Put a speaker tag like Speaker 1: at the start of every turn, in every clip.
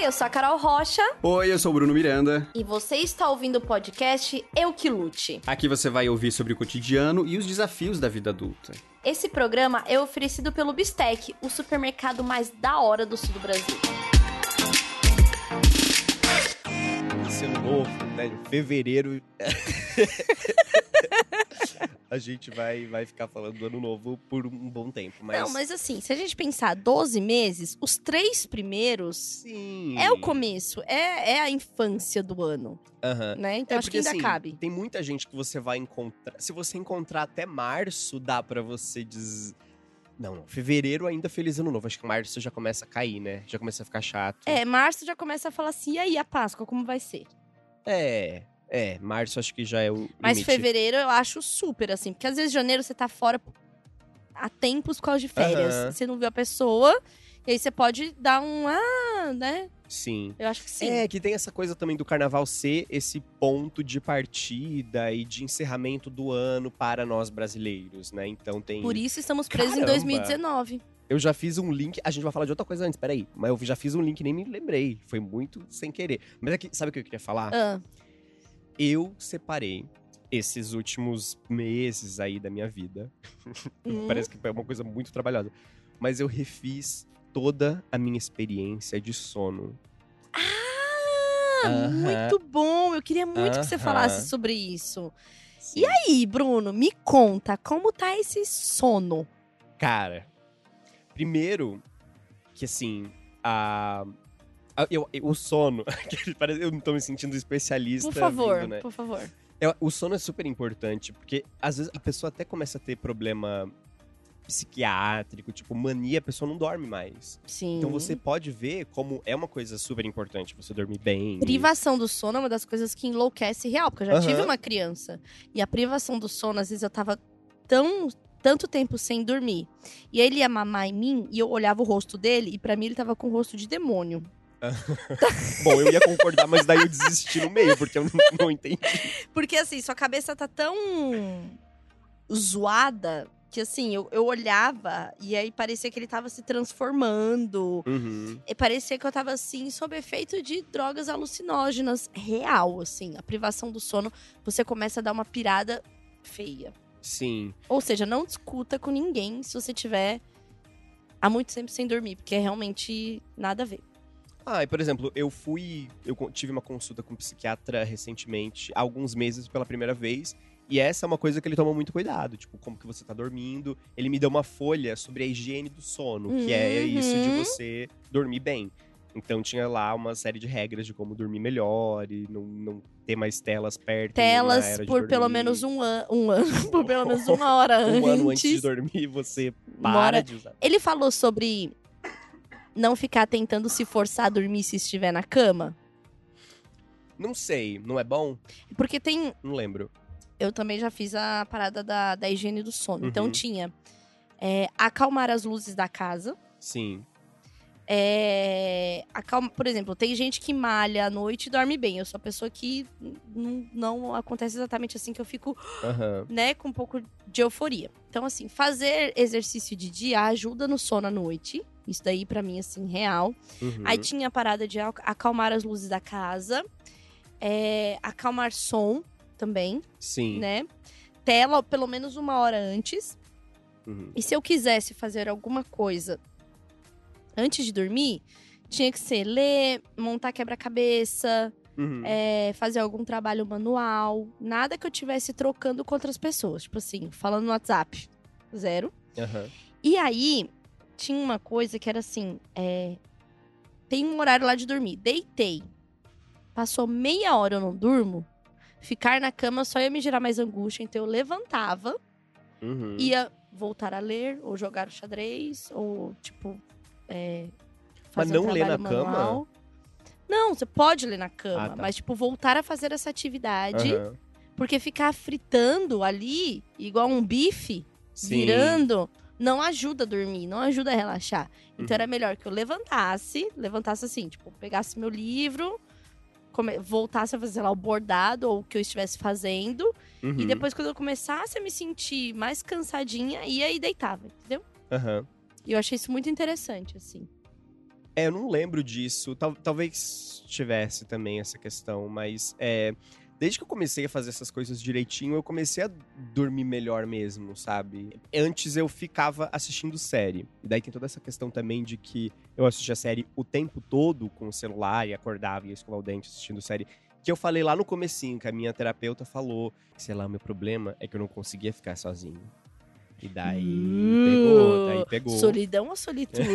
Speaker 1: Oi, eu sou a Carol Rocha
Speaker 2: Oi, eu sou o Bruno Miranda.
Speaker 1: e você está ouvindo o podcast Eu Que Lute.
Speaker 2: Aqui você vai ouvir sobre o cotidiano e os desafios da vida adulta.
Speaker 1: Esse programa é oferecido pelo Bistec, o supermercado mais da hora do sul do Brasil.
Speaker 3: Esse ano novo, né? Fevereiro. a gente vai, vai ficar falando do ano novo por um bom tempo. Mas,
Speaker 4: Não, mas assim, se a gente pensar 12 meses, os três primeiros
Speaker 3: sim.
Speaker 4: é o começo, é, é a infância do ano,
Speaker 3: Aham.
Speaker 4: né? Então
Speaker 3: É
Speaker 4: acho que
Speaker 3: porque,
Speaker 4: ainda
Speaker 3: assim,
Speaker 4: cabe.
Speaker 3: Tem muita gente que você vai encontrar. Se você encontrar até março, dá pra você dizer. Não, não. Fevereiro ainda feliz ano novo. Acho que março já começa a cair, né? Já começa a ficar chato.
Speaker 4: É, março já começa a falar assim, e aí a Páscoa, como vai ser?
Speaker 3: É. É, março acho que já é o.
Speaker 4: Mas
Speaker 3: limite.
Speaker 4: fevereiro eu acho super, assim, porque às vezes janeiro você tá fora há tempos por causa de férias.
Speaker 3: Aham.
Speaker 4: Você não viu a pessoa, e aí você pode dar um, ah, né?
Speaker 3: Sim.
Speaker 4: Eu acho que sim.
Speaker 3: É, que tem essa coisa também do carnaval ser esse ponto de partida e de encerramento do ano para nós brasileiros, né? Então tem.
Speaker 4: Por isso estamos presos
Speaker 3: Caramba.
Speaker 4: em 2019.
Speaker 3: Eu já fiz um link. A gente vai falar de outra coisa antes, peraí. Mas eu já fiz um link e nem me lembrei. Foi muito sem querer. Mas aqui, sabe o que eu queria falar?
Speaker 4: Ah,
Speaker 3: Eu separei esses últimos meses aí da minha vida.
Speaker 4: hum,
Speaker 3: Parece que é uma coisa muito trabalhosa. Mas eu refiz toda a minha experiência de sono.
Speaker 4: Ah,
Speaker 3: Aham.
Speaker 4: muito bom. Eu queria muito que você falasse sobre isso.
Speaker 3: Sim.
Speaker 4: E aí, Bruno, me conta, como tá esse sono?
Speaker 3: Cara, primeiro que assim, a. a- eu, eu- o sono. eu não tô me sentindo especialista.
Speaker 4: Por favor,
Speaker 3: vindo, né?
Speaker 4: por favor.
Speaker 3: É, o sono é super importante, porque às vezes a pessoa até começa a ter problema psiquiátrico, tipo, mania, a pessoa não dorme mais.
Speaker 4: Sim.
Speaker 3: Então você pode ver como é uma coisa super importante você dormir bem.
Speaker 4: Privação do sono é uma das coisas que enlouquece real, porque eu já
Speaker 3: Aham.
Speaker 4: tive uma criança. E a privação do sono, às vezes eu tava tão tanto tempo sem dormir. E aí ele ia mamar em mim e eu olhava o rosto dele e pra mim ele tava com o rosto de demônio.
Speaker 3: Bom, eu ia concordar, mas daí eu desisti no meio, porque eu não, não entendi.
Speaker 4: Porque assim, sua cabeça tá tão zoada que assim, eu, eu olhava e aí parecia que ele tava se transformando.
Speaker 3: Uhum.
Speaker 4: E parecia que eu tava assim, sob efeito de drogas alucinógenas real, assim. A privação do sono, você começa a dar uma pirada feia.
Speaker 3: Sim.
Speaker 4: Ou seja, não discuta com ninguém se você tiver há muito tempo sem dormir, porque é realmente nada a ver.
Speaker 3: Ah, e por exemplo, eu fui. Eu tive uma consulta com um psiquiatra recentemente, há alguns meses pela primeira vez. E essa é uma coisa que ele toma muito cuidado, tipo, como que você tá dormindo. Ele me deu uma folha sobre a higiene do sono, que é isso de
Speaker 4: Uhum.
Speaker 3: você dormir bem. Então tinha lá uma série de regras de como dormir melhor e não, não ter mais telas perto.
Speaker 4: Telas por pelo menos um, an um ano, por pelo menos uma hora antes.
Speaker 3: Um ano antes de dormir, você para de usar.
Speaker 4: Ele falou sobre não ficar tentando se forçar a dormir se estiver na cama.
Speaker 3: Não sei, não é bom?
Speaker 4: Porque tem
Speaker 3: Não lembro.
Speaker 4: eu também já fiz a parada da, da higiene do sono. Então
Speaker 3: Uhum.
Speaker 4: tinha é, acalmar as luzes da casa.
Speaker 3: Sim.
Speaker 4: É, acalma, por exemplo, tem gente que malha à noite e dorme bem. Eu sou a pessoa que n- não acontece exatamente assim que eu fico,
Speaker 3: Aham.
Speaker 4: né, com um pouco de euforia. Então, assim, fazer exercício de dia ajuda no sono à noite. Isso daí, pra mim, assim, real.
Speaker 3: Uhum.
Speaker 4: Aí tinha a parada de ac- acalmar as luzes da casa. é, acalmar som também,
Speaker 3: Sim.
Speaker 4: né? Tela pelo menos uma hora antes.
Speaker 3: Uhum.
Speaker 4: E se eu quisesse fazer alguma coisa antes de dormir, tinha que ser ler, montar quebra-cabeça,
Speaker 3: Uhum.
Speaker 4: é, fazer algum trabalho manual. Nada que eu tivesse trocando com outras pessoas. Tipo assim, falando no WhatsApp. Zero.
Speaker 3: Aham.
Speaker 4: E aí, tinha uma coisa que era assim: é, tem um horário lá de dormir. Deitei. Passou meia hora eu não durmo. Ficar na cama só ia me gerar mais angústia. Então eu levantava,
Speaker 3: Uhum.
Speaker 4: ia voltar a ler, ou jogar o xadrez, ou tipo. É,
Speaker 3: Mas
Speaker 4: fazer um
Speaker 3: não ler na
Speaker 4: trabalho
Speaker 3: cama?
Speaker 4: manual. Não, você pode ler na cama,
Speaker 3: Ah, tá.
Speaker 4: mas tipo, voltar a fazer essa atividade.
Speaker 3: Aham.
Speaker 4: Porque ficar fritando ali, igual um bife,
Speaker 3: Sim.
Speaker 4: virando, não ajuda a dormir, não ajuda a relaxar. Então
Speaker 3: Uhum.
Speaker 4: era melhor que eu levantasse, levantasse assim, tipo, pegasse meu livro, come- voltasse a fazer sei lá o bordado ou o que eu estivesse fazendo.
Speaker 3: Uhum.
Speaker 4: E depois, quando eu começasse a me sentir mais cansadinha, ia e deitava, entendeu?
Speaker 3: Aham.
Speaker 4: E eu achei isso muito interessante, assim.
Speaker 3: É, eu não lembro disso. Tal- talvez tivesse também essa questão, mas é, desde que eu comecei a fazer essas coisas direitinho, eu comecei a dormir melhor mesmo, sabe? Antes eu ficava assistindo série. E daí tem toda essa questão também de que eu assistia série o tempo todo com o celular e acordava e ia escovar o dente assistindo série. Que eu falei lá no comecinho, que a minha terapeuta falou, sei lá, o meu problema é que eu não conseguia ficar sozinho. E daí
Speaker 4: Hum,
Speaker 3: pegou, daí pegou.
Speaker 4: Solidão ou solitude?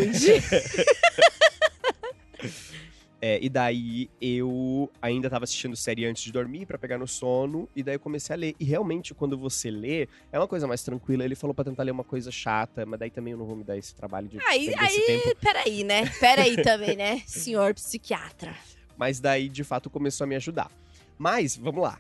Speaker 3: É, e daí eu ainda tava assistindo série antes de dormir pra pegar no sono, e daí eu comecei a ler. E realmente, quando você lê, é uma coisa mais tranquila. Ele falou pra tentar ler uma coisa chata, mas daí também eu não vou me dar esse trabalho de
Speaker 4: aí, aí,
Speaker 3: tempo.
Speaker 4: peraí, né? Peraí também, né? Senhor psiquiatra.
Speaker 3: Mas daí, de fato, começou a me ajudar. Mas, vamos lá.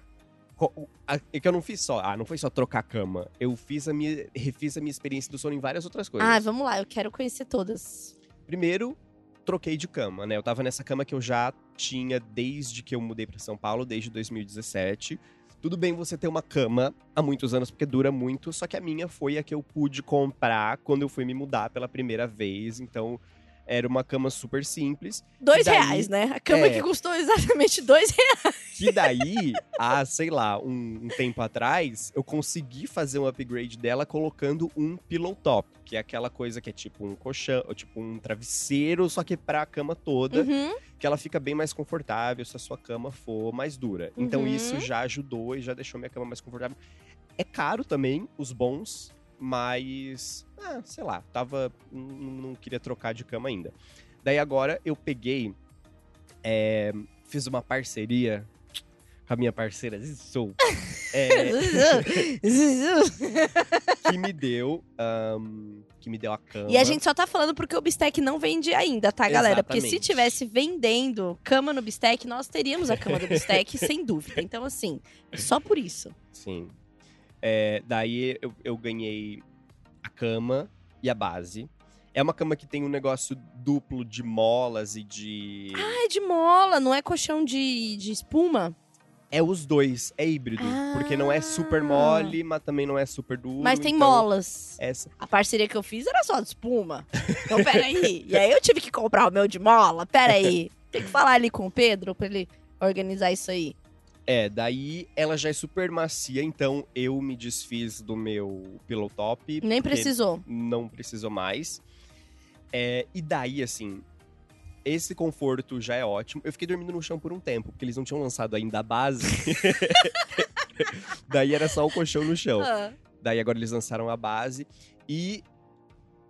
Speaker 3: É que eu não fiz só. Ah, não foi só trocar a cama. Eu fiz a minha. refiz a minha experiência do sono em várias outras coisas.
Speaker 4: Ah, vamos lá, eu quero conhecer todas.
Speaker 3: Primeiro, troquei de cama, né? Eu tava nessa cama que eu já tinha desde que eu mudei pra São Paulo, desde 2017. Tudo bem você ter uma cama há muitos anos, porque dura muito, só que a minha foi a que eu pude comprar quando eu fui me mudar pela primeira vez. Então, era uma cama super simples.
Speaker 4: Dois
Speaker 3: Daí-
Speaker 4: reais, né? A cama
Speaker 3: É.
Speaker 4: que custou exatamente dois reais.
Speaker 3: Que daí, há, sei lá, um, um tempo atrás, eu consegui fazer um upgrade dela colocando um pillow top, que é aquela coisa que é tipo um colchão, ou tipo um travesseiro, só que pra cama toda.
Speaker 4: Uhum.
Speaker 3: que ela fica bem mais confortável se a sua cama for mais dura. Então
Speaker 4: Uhum.
Speaker 3: isso já ajudou e já deixou minha cama mais confortável. É caro também, os bons, mas. Ah, sei lá, tava. Não, queria trocar de cama ainda. Daí agora eu peguei. é, fiz uma parceria com a minha parceira Zissou. é, que me deu. ahn, que me deu a cama.
Speaker 4: E a gente só tá falando porque o Bistec não vende ainda, tá, galera? Porque se
Speaker 3: Exatamente.
Speaker 4: tivesse vendendo cama no Bistec, nós teríamos a cama do Bistec, sem dúvida. Então, assim, só por isso.
Speaker 3: Sim. É, daí eu, eu ganhei a cama e a base. É uma cama que tem um negócio duplo de molas e de.
Speaker 4: Ah, é de mola, não é colchão de, de espuma?
Speaker 3: É os dois, é híbrido. Porque não é super
Speaker 4: Ah.
Speaker 3: mole, mas também não é super duro.
Speaker 4: Mas tem
Speaker 3: então
Speaker 4: molas.
Speaker 3: Essa...
Speaker 4: A parceria que eu fiz era só de espuma. Então, peraí. e aí eu tive que comprar o meu de mola? Peraí. Tem que falar ali com o Pedro pra ele organizar isso aí.
Speaker 3: É, daí ela já é super macia, então eu me desfiz do meu pillow top.
Speaker 4: Nem precisou.
Speaker 3: Não precisou mais. É, e daí, assim, esse conforto já é ótimo. Eu fiquei dormindo no chão por um tempo, porque eles não tinham lançado ainda a base. daí era só o colchão no chão.
Speaker 4: Ah.
Speaker 3: Daí agora eles lançaram a base. E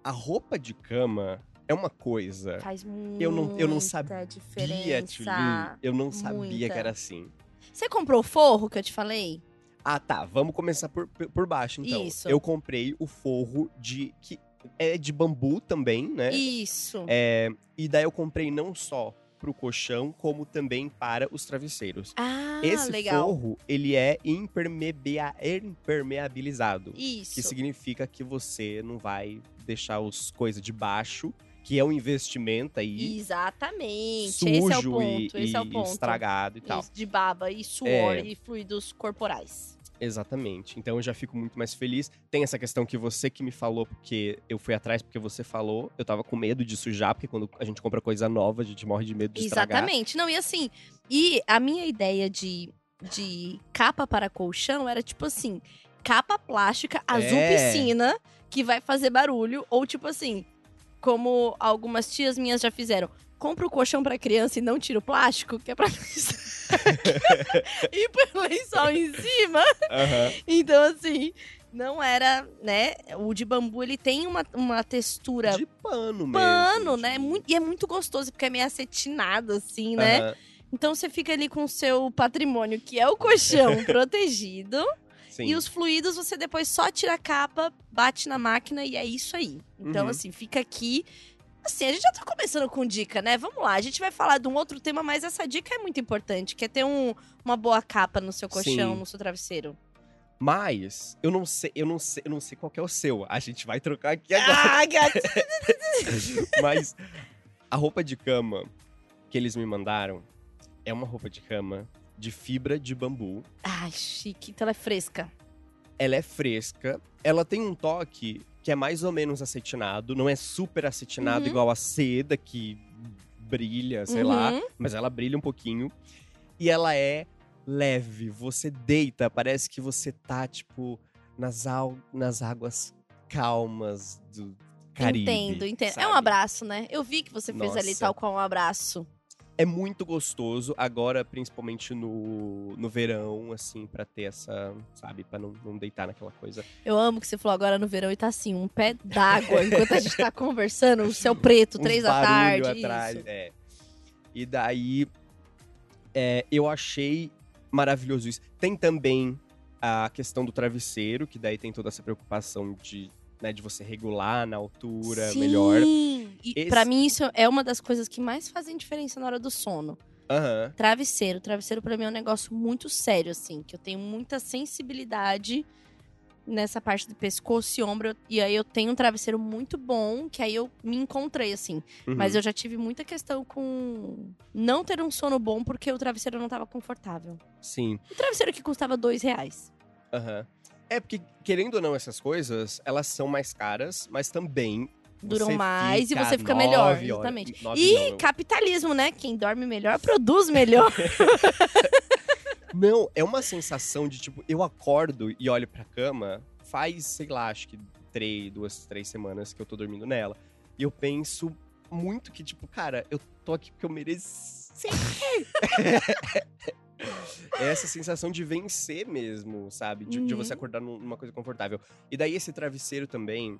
Speaker 3: a roupa de cama é uma coisa.
Speaker 4: Faz muita
Speaker 3: Eu não, eu não sabia,
Speaker 4: diferença.
Speaker 3: Tulin. Eu não sabia
Speaker 4: Muita.
Speaker 3: que era assim.
Speaker 4: Você comprou o forro que eu te falei?
Speaker 3: Ah, tá. Vamos começar por, por baixo, então.
Speaker 4: Isso.
Speaker 3: Eu comprei o forro de. que é de bambu também, né?
Speaker 4: Isso.
Speaker 3: É, e daí eu comprei não só pro colchão, como também para os travesseiros.
Speaker 4: Ah,
Speaker 3: Esse
Speaker 4: legal.
Speaker 3: forro, ele é impermebia- impermeabilizado.
Speaker 4: Isso.
Speaker 3: Que significa que você não vai deixar os coisas de baixo, que é um investimento aí
Speaker 4: Exatamente.
Speaker 3: sujo
Speaker 4: esse é o ponto.
Speaker 3: e,
Speaker 4: esse é o ponto.
Speaker 3: estragado e tal.
Speaker 4: Isso, de baba e suor
Speaker 3: É.
Speaker 4: e fluidos corporais.
Speaker 3: Exatamente. Então eu já fico muito mais feliz. Tem essa questão que você que me falou, porque eu fui atrás porque você falou. Eu tava com medo de sujar, porque quando a gente compra coisa nova, a gente morre de medo de estragar.
Speaker 4: Exatamente. Não, e assim, e a minha ideia de, de capa para colchão era tipo assim, capa plástica azul
Speaker 3: É.
Speaker 4: piscina que vai fazer barulho ou tipo assim, como algumas tias minhas já fizeram. Compra o colchão pra criança e não tira o plástico, que é pra e põe o lençol em cima.
Speaker 3: Aham.
Speaker 4: Então, assim, não era, né? O de bambu, ele tem uma, uma textura
Speaker 3: De pano mesmo.
Speaker 4: pano, né? Muito, e é muito gostoso, porque é meio acetinado, assim, né?
Speaker 3: Aham.
Speaker 4: Então você fica ali com o seu patrimônio, que é o colchão, protegido.
Speaker 3: Sim.
Speaker 4: E os fluidos você depois só tira a capa, bate na máquina e é isso aí. Então,
Speaker 3: Uhum.
Speaker 4: assim, fica aqui. Assim, a gente já tá começando com dica, né? Vamos lá, a gente vai falar de um outro tema, mas essa dica é muito importante, que é ter um, uma boa capa no seu colchão,
Speaker 3: Sim.
Speaker 4: no seu travesseiro.
Speaker 3: Mas eu não sei, eu não sei, eu não sei qual é o seu. A gente vai trocar aqui agora.
Speaker 4: Ah, gato!
Speaker 3: Mas a roupa de cama que eles me mandaram é uma roupa de cama de fibra de bambu.
Speaker 4: Ai, chique, então ela é fresca.
Speaker 3: Ela é fresca, ela tem um toque que é mais ou menos acetinado, não é super acetinado
Speaker 4: Uhum.
Speaker 3: igual a seda que brilha, sei lá.
Speaker 4: Uhum.
Speaker 3: Mas ela brilha um pouquinho. E ela é leve. Você deita, parece que você tá, tipo, nas, au- nas águas calmas do Caribe.
Speaker 4: Entendo, entendo. É um
Speaker 3: sabe?
Speaker 4: abraço, né? Eu vi que você fez ali
Speaker 3: Nossa.
Speaker 4: tal qual um abraço.
Speaker 3: É muito gostoso, agora, principalmente no, no verão, assim, pra ter essa, sabe, pra não, não deitar naquela coisa.
Speaker 4: Eu amo que você falou agora no verão e tá assim, um pé d'água enquanto a gente tá conversando, o céu preto, três da tarde.
Speaker 3: atrás.
Speaker 4: isso.
Speaker 3: É. E daí, é, eu achei maravilhoso isso. Tem também a questão do travesseiro, que daí tem toda essa preocupação de, né, de você regular na altura
Speaker 4: Sim.
Speaker 3: melhor.
Speaker 4: E
Speaker 3: Esse-
Speaker 4: pra mim isso é uma das coisas que mais fazem diferença na hora do sono.
Speaker 3: Aham.
Speaker 4: Travesseiro. Travesseiro pra mim é um negócio muito sério, assim, que eu tenho muita sensibilidade nessa parte do pescoço e ombro. E aí eu tenho um travesseiro muito bom, que aí eu me encontrei, assim.
Speaker 3: Uhum.
Speaker 4: Mas eu já tive muita questão com não ter um sono bom porque o travesseiro não tava confortável.
Speaker 3: Sim.
Speaker 4: Um travesseiro que custava dois reais.
Speaker 3: Aham. É porque, querendo ou não, essas coisas, elas são mais caras, mas também.
Speaker 4: Duram mais e você fica melhor,
Speaker 3: horas-
Speaker 4: exatamente. E
Speaker 3: não,
Speaker 4: capitalismo, né? Quem dorme melhor produz melhor.
Speaker 3: Não, é uma sensação de tipo, eu acordo e olho pra cama, faz, sei lá, acho que três, duas, três semanas que eu tô dormindo nela. E eu penso muito que, tipo, cara, eu tô aqui porque eu mereci. É essa sensação de vencer mesmo, sabe? De, de
Speaker 4: Uhum.
Speaker 3: você acordar num- numa coisa confortável. E daí esse travesseiro também,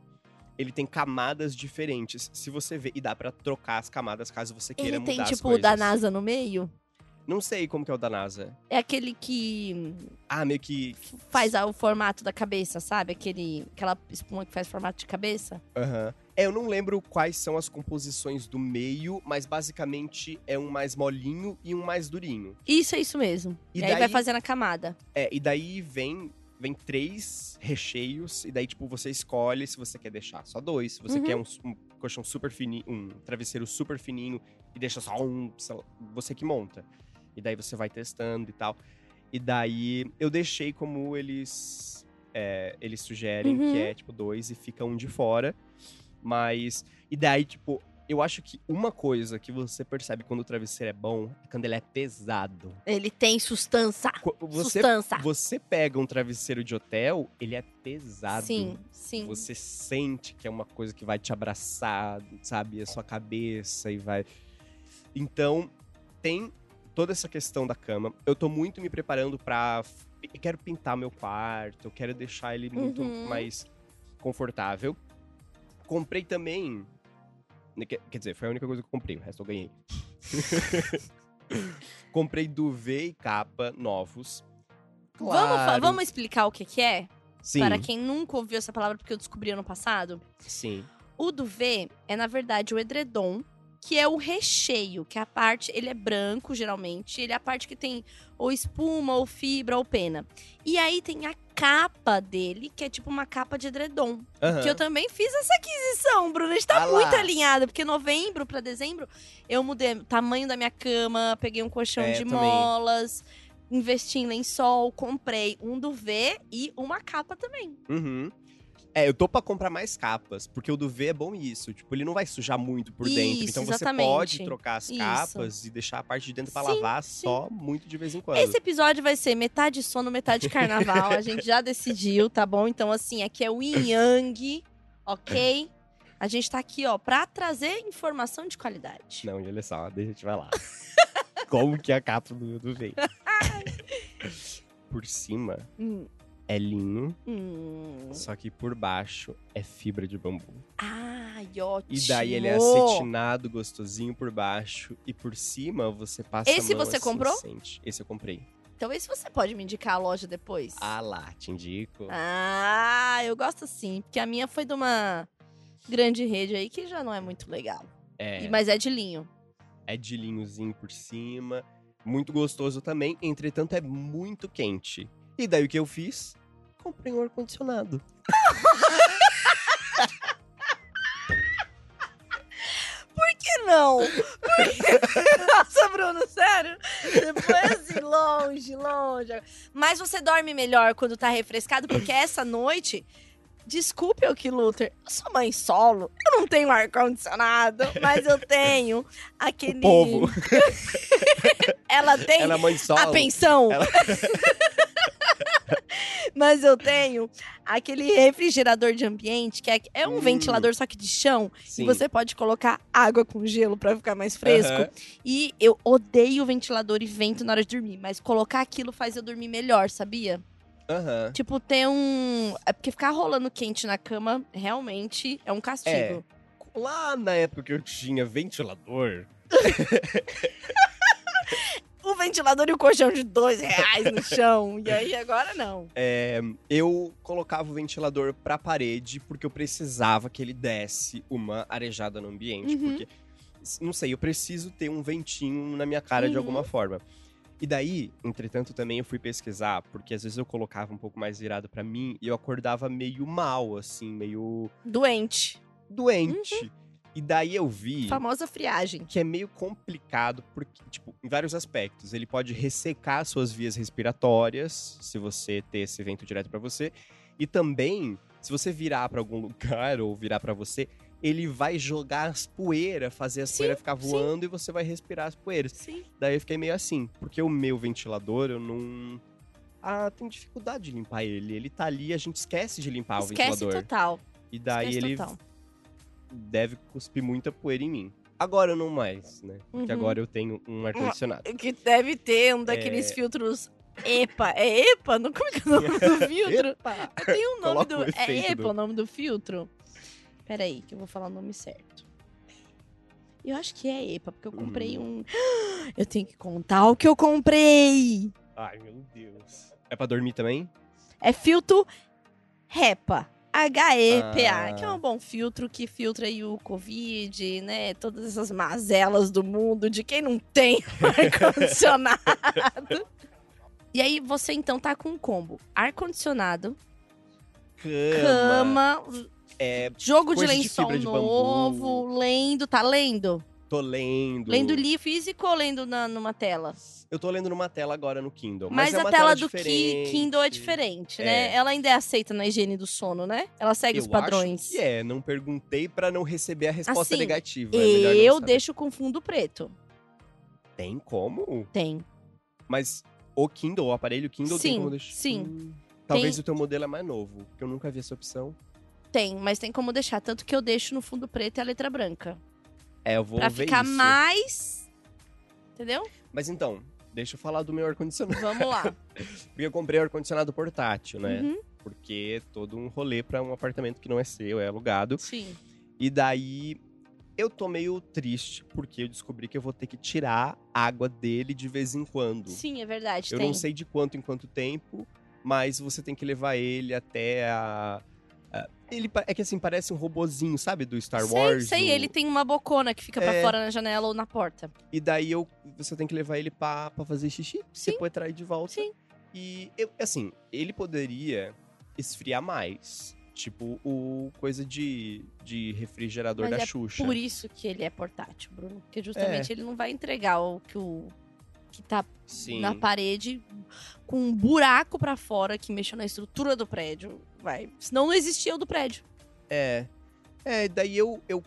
Speaker 3: ele tem camadas diferentes. Se você vê, e dá pra trocar as camadas caso você queira
Speaker 4: Ele
Speaker 3: mudar
Speaker 4: tem,
Speaker 3: as
Speaker 4: tipo, o da
Speaker 3: coisas.
Speaker 4: NASA no meio.
Speaker 3: Não sei como que é o da NASA.
Speaker 4: É aquele que
Speaker 3: Ah, meio que
Speaker 4: faz o formato da cabeça, sabe? Aquele, aquela espuma que faz formato de cabeça.
Speaker 3: Aham. É, eu não lembro quais são as composições do meio, mas basicamente é um mais molinho e um mais durinho.
Speaker 4: Isso é isso mesmo.
Speaker 3: E
Speaker 4: E, aí vai
Speaker 3: daí-
Speaker 4: fazendo a camada.
Speaker 3: É, e daí vem vem três recheios, e daí, tipo, você escolhe se você quer deixar só dois, se você
Speaker 4: Uhum.
Speaker 3: quer um, um colchão super fininho, um travesseiro super fininho e deixa só um, você que monta. E daí você vai testando e tal. E daí eu deixei como eles é, eles sugerem,
Speaker 4: Uhum.
Speaker 3: que é tipo dois e fica um de fora. Mas. E daí, tipo, eu acho que uma coisa que você percebe quando o travesseiro é bom é quando ele é pesado.
Speaker 4: Ele tem sustância.
Speaker 3: Você,
Speaker 4: Sustância.
Speaker 3: você pega um travesseiro de hotel, ele é pesado.
Speaker 4: Sim, sim.
Speaker 3: Você sente que é uma coisa que vai te abraçar, sabe? A sua cabeça e vai. Então, tem toda essa questão da cama. Eu tô muito me preparando pra. Eu quero pintar meu quarto, eu quero deixar ele muito
Speaker 4: Uhum.
Speaker 3: mais confortável. Comprei também. né, Quer dizer, foi a única coisa que eu comprei, o resto eu ganhei. comprei duvet e capa novos.
Speaker 4: Vamos,
Speaker 3: Claro.
Speaker 4: vamos explicar o que, que é?
Speaker 3: Sim,
Speaker 4: Para quem nunca ouviu essa palavra, porque eu descobri ano passado.
Speaker 3: sim.
Speaker 4: O duvet é, na verdade, o edredom, que é o recheio, que é a parte. Ele é branco, geralmente. Ele é a parte que tem ou espuma, ou fibra, ou pena. E aí tem a capa dele, que é tipo uma capa de edredom.
Speaker 3: Aham.
Speaker 4: Que eu também fiz essa aquisição, Bruno. A gente tá
Speaker 3: Ah
Speaker 4: muito alinhada, porque novembro pra dezembro eu mudei o tamanho da minha cama, peguei um colchão
Speaker 3: É,
Speaker 4: de molas, investi em lençol, comprei um duvet e uma capa também.
Speaker 3: Uhum. É, eu tô pra comprar mais capas, porque o duvet é bom isso. Tipo, ele não vai sujar muito por dentro.
Speaker 4: Isso,
Speaker 3: Então você
Speaker 4: exatamente.
Speaker 3: pode trocar as
Speaker 4: Isso.
Speaker 3: capas e deixar a parte de dentro pra
Speaker 4: Sim,
Speaker 3: lavar
Speaker 4: sim.
Speaker 3: só muito de vez em quando.
Speaker 4: Esse episódio vai ser metade sono, metade carnaval. a gente já decidiu, tá bom? Então, assim, aqui é o Yin Yang, ok? A gente tá aqui, ó, pra trazer informação de qualidade.
Speaker 3: Não, olha só, deixa a gente vai lá. Como que é a capa do duvet? por cima
Speaker 4: Hum,
Speaker 3: é linho,
Speaker 4: hum.
Speaker 3: só que por baixo é fibra de bambu.
Speaker 4: Ai, ótimo.
Speaker 3: E daí ele é acetinado, gostosinho por baixo. E por cima você passa
Speaker 4: Esse
Speaker 3: a mão
Speaker 4: você
Speaker 3: assim,
Speaker 4: comprou?
Speaker 3: sente. Esse eu comprei.
Speaker 4: Então, esse você pode me indicar a loja depois?
Speaker 3: Ah lá, te indico.
Speaker 4: Ah, eu gosto sim, porque a minha foi de uma grande rede aí que já não é muito legal.
Speaker 3: É.
Speaker 4: E- Mas é de linho.
Speaker 3: É de linhozinho por cima. Muito gostoso também. Entretanto, é muito quente. E daí o que eu fiz? Comprei um ar-condicionado.
Speaker 4: Por que não? Nossa, Bruno, sério? Foi assim, longe, longe. Mas você dorme melhor quando tá refrescado, porque essa noite Desculpe, Oki Luther, eu sou mãe solo, eu não tenho ar-condicionado, mas eu tenho aquele.
Speaker 3: O povo.
Speaker 4: Ela tem
Speaker 3: Ela é mãe solo.
Speaker 4: a pensão.
Speaker 3: Ela-
Speaker 4: Mas eu tenho aquele refrigerador de ambiente, que é, é um
Speaker 3: Hum.
Speaker 4: ventilador só que de chão.
Speaker 3: Sim.
Speaker 4: E você pode colocar água com gelo pra ficar mais fresco.
Speaker 3: Aham.
Speaker 4: E eu odeio ventilador e vento na hora de dormir. Mas colocar aquilo faz eu dormir melhor, sabia?
Speaker 3: Aham.
Speaker 4: Tipo, ter um. É porque ficar rolando quente na cama realmente é um castigo.
Speaker 3: Lá na época que eu tinha ventilador,
Speaker 4: O ventilador e o colchão de dois reais no chão. E aí agora não.
Speaker 3: é, eu colocava o ventilador pra parede porque eu precisava que ele desse uma arejada no ambiente.
Speaker 4: Uhum.
Speaker 3: Porque, não sei, eu preciso ter um ventinho na minha cara de
Speaker 4: Uhum.
Speaker 3: alguma forma. E daí, entretanto, também eu fui pesquisar, porque às vezes eu colocava um pouco mais virado pra mim e eu acordava meio mal, assim, meio
Speaker 4: Doente.
Speaker 3: doente.
Speaker 4: Uhum.
Speaker 3: E daí eu vi.
Speaker 4: Famosa friagem.
Speaker 3: que é meio complicado, porque, tipo, em vários aspectos. Ele pode ressecar suas vias respiratórias, se você ter esse vento direto pra você. E também, se você virar pra algum lugar ou virar pra você, ele vai jogar as poeiras, fazer as
Speaker 4: Sim,
Speaker 3: poeiras ficar
Speaker 4: sim.
Speaker 3: voando e você vai respirar as poeiras.
Speaker 4: Sim.
Speaker 3: Daí eu fiquei meio assim, porque o meu ventilador, eu não. Ah, tem dificuldade de limpar ele. Ele tá ali, a gente esquece de limpar o
Speaker 4: Esquece
Speaker 3: ventilador.
Speaker 4: total.
Speaker 3: E daí
Speaker 4: Esquece
Speaker 3: ele
Speaker 4: total.
Speaker 3: Deve cuspir muita poeira em mim. Agora não mais, né? Porque
Speaker 4: Uhum.
Speaker 3: agora eu tenho um ar-condicionado.
Speaker 4: Que deve ter um daqueles filtros EPA. É EPA? Não, como é que é o nome do filtro?
Speaker 3: Epa!
Speaker 4: Tem um nome
Speaker 3: Coloca
Speaker 4: do. É EPA
Speaker 3: do-
Speaker 4: o nome do filtro? Peraí, que eu vou falar o nome certo. Eu acho que é EPA, porque eu comprei
Speaker 3: Hum.
Speaker 4: um. Eu tenho que contar o que eu comprei!
Speaker 3: Ai, meu Deus. É pra dormir também?
Speaker 4: É filtro HEPA. H-E-P-A,
Speaker 3: Ah.
Speaker 4: que é um bom filtro que filtra aí o Covid, né? Todas essas mazelas do mundo de quem não tem ar-condicionado. e aí você então tá com um combo: ar-condicionado,
Speaker 3: Cama.
Speaker 4: cama,
Speaker 3: É,
Speaker 4: jogo de
Speaker 3: de
Speaker 4: lençol
Speaker 3: de
Speaker 4: novo, lendo, tá lendo?
Speaker 3: Tô lendo.
Speaker 4: Lendo livro físico ou lendo na, numa tela?
Speaker 3: Eu tô lendo numa tela agora no Kindle.
Speaker 4: Mas,
Speaker 3: Mas, é
Speaker 4: a
Speaker 3: uma
Speaker 4: tela, do Ki-. Kindle é diferente, né?
Speaker 3: É.
Speaker 4: Ela ainda é aceita na higiene do sono, né? Ela segue os
Speaker 3: Eu
Speaker 4: padrões.
Speaker 3: Acho que é, não perguntei pra não receber a resposta
Speaker 4: Assim,
Speaker 3: negativa. é
Speaker 4: Eu deixo com fundo preto.
Speaker 3: Tem como?
Speaker 4: Tem.
Speaker 3: Mas o Kindle, o aparelho Kindle tem
Speaker 4: Sim,
Speaker 3: como deixar.
Speaker 4: sim.
Speaker 3: Hum, talvez
Speaker 4: Tem-
Speaker 3: o teu modelo é mais novo, porque eu nunca vi essa opção.
Speaker 4: Tem, mas tem como deixar. Tanto que eu deixo no fundo preto e a letra branca.
Speaker 3: É, eu vou
Speaker 4: pra
Speaker 3: ver
Speaker 4: ficar
Speaker 3: isso.
Speaker 4: mais. Entendeu?
Speaker 3: Mas então, deixa eu falar do meu ar-condicionado.
Speaker 4: Vamos lá.
Speaker 3: Porque eu comprei ar-condicionado portátil, né?
Speaker 4: Uhum,
Speaker 3: Porque é todo um rolê pra um apartamento que não é seu, é alugado.
Speaker 4: Sim.
Speaker 3: E daí eu tô meio triste porque eu descobri que eu vou ter que tirar água dele de vez em quando.
Speaker 4: Sim, é verdade.
Speaker 3: eu
Speaker 4: tem.
Speaker 3: não sei de quanto em quanto tempo, mas você tem que levar ele até a. ele é que assim, parece um robozinho, sabe? Do Star
Speaker 4: sei,
Speaker 3: Wars.
Speaker 4: sei,
Speaker 3: o-
Speaker 4: ele tem uma bocona que fica pra
Speaker 3: É.
Speaker 4: fora na janela ou na porta.
Speaker 3: E daí eu, você tem que levar ele pra, pra fazer xixi,
Speaker 4: Sim.
Speaker 3: depois trair de volta.
Speaker 4: Sim.
Speaker 3: E, eu, assim, ele poderia esfriar mais. Tipo, o coisa de, de refrigerador
Speaker 4: Mas
Speaker 3: da
Speaker 4: é
Speaker 3: Xuxa.
Speaker 4: Por isso que ele é portátil, Bruno. Porque justamente ele não vai entregar o que o que tá
Speaker 3: Sim.
Speaker 4: na parede com um buraco pra fora que mexeu na estrutura do prédio. Vai. Senão não existia o do prédio.
Speaker 3: É. É, daí eu, eu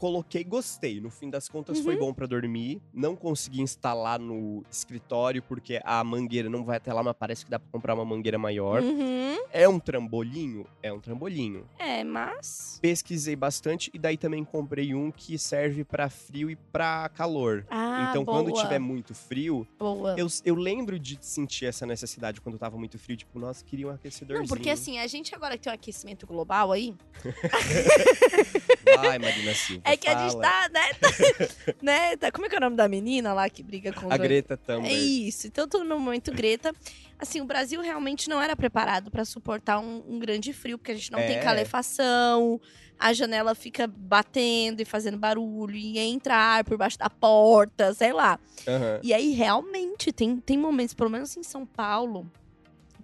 Speaker 3: coloquei, gostei. No fim das contas foi
Speaker 4: Uhum.
Speaker 3: bom pra dormir. Não consegui instalar no escritório porque a mangueira não vai até lá, mas parece que dá pra comprar uma mangueira maior.
Speaker 4: Uhum.
Speaker 3: É um trambolinho? É um trambolinho.
Speaker 4: É, mas.
Speaker 3: Pesquisei bastante e daí também comprei um que serve pra frio e pra calor.
Speaker 4: Ah,
Speaker 3: então,
Speaker 4: boa,
Speaker 3: quando tiver muito frio,
Speaker 4: boa.
Speaker 3: eu, eu lembro de sentir essa necessidade quando tava muito frio. Tipo, nossa, queria um aquecedorzinho.
Speaker 4: Não, porque assim, a gente agora que tem um aquecimento global aí,
Speaker 3: Vai, Marina Silva.
Speaker 4: É que a gente
Speaker 3: fala.
Speaker 4: tá, né? tá- né tá- como é que é o nome da menina lá que briga com
Speaker 3: A
Speaker 4: o-
Speaker 3: Greta
Speaker 4: É
Speaker 3: Thunberg.
Speaker 4: isso. Então, tô no momento Greta. Assim, o Brasil realmente não era preparado pra suportar um, um grande frio, porque a gente não tem
Speaker 3: É.
Speaker 4: calefação, a janela fica batendo e fazendo barulho, e entra ar por baixo da porta, sei lá.
Speaker 3: Aham.
Speaker 4: E aí, realmente, tem, tem momentos, pelo menos em São Paulo,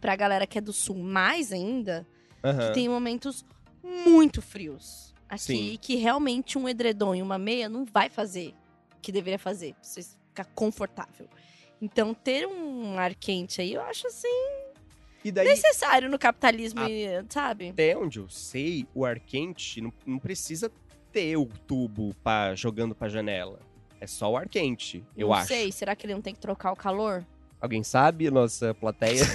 Speaker 4: pra galera que é do sul mais ainda,
Speaker 3: Aham.
Speaker 4: que tem momentos muito frios. Aqui,
Speaker 3: Sim.
Speaker 4: que realmente um edredom e uma meia não vai fazer o que deveria fazer, pra você ficar confortável. Então, ter um ar quente aí, eu acho assim.
Speaker 3: E daí,
Speaker 4: Necessário no capitalismo,
Speaker 3: Ah.
Speaker 4: e- sabe?
Speaker 3: até onde eu sei, o ar quente não, não precisa ter o tubo pra, jogando pra janela. É só o ar quente, eu
Speaker 4: não
Speaker 3: acho.
Speaker 4: sei, será que ele não tem que trocar o calor?
Speaker 3: Alguém sabe, nossa plateia?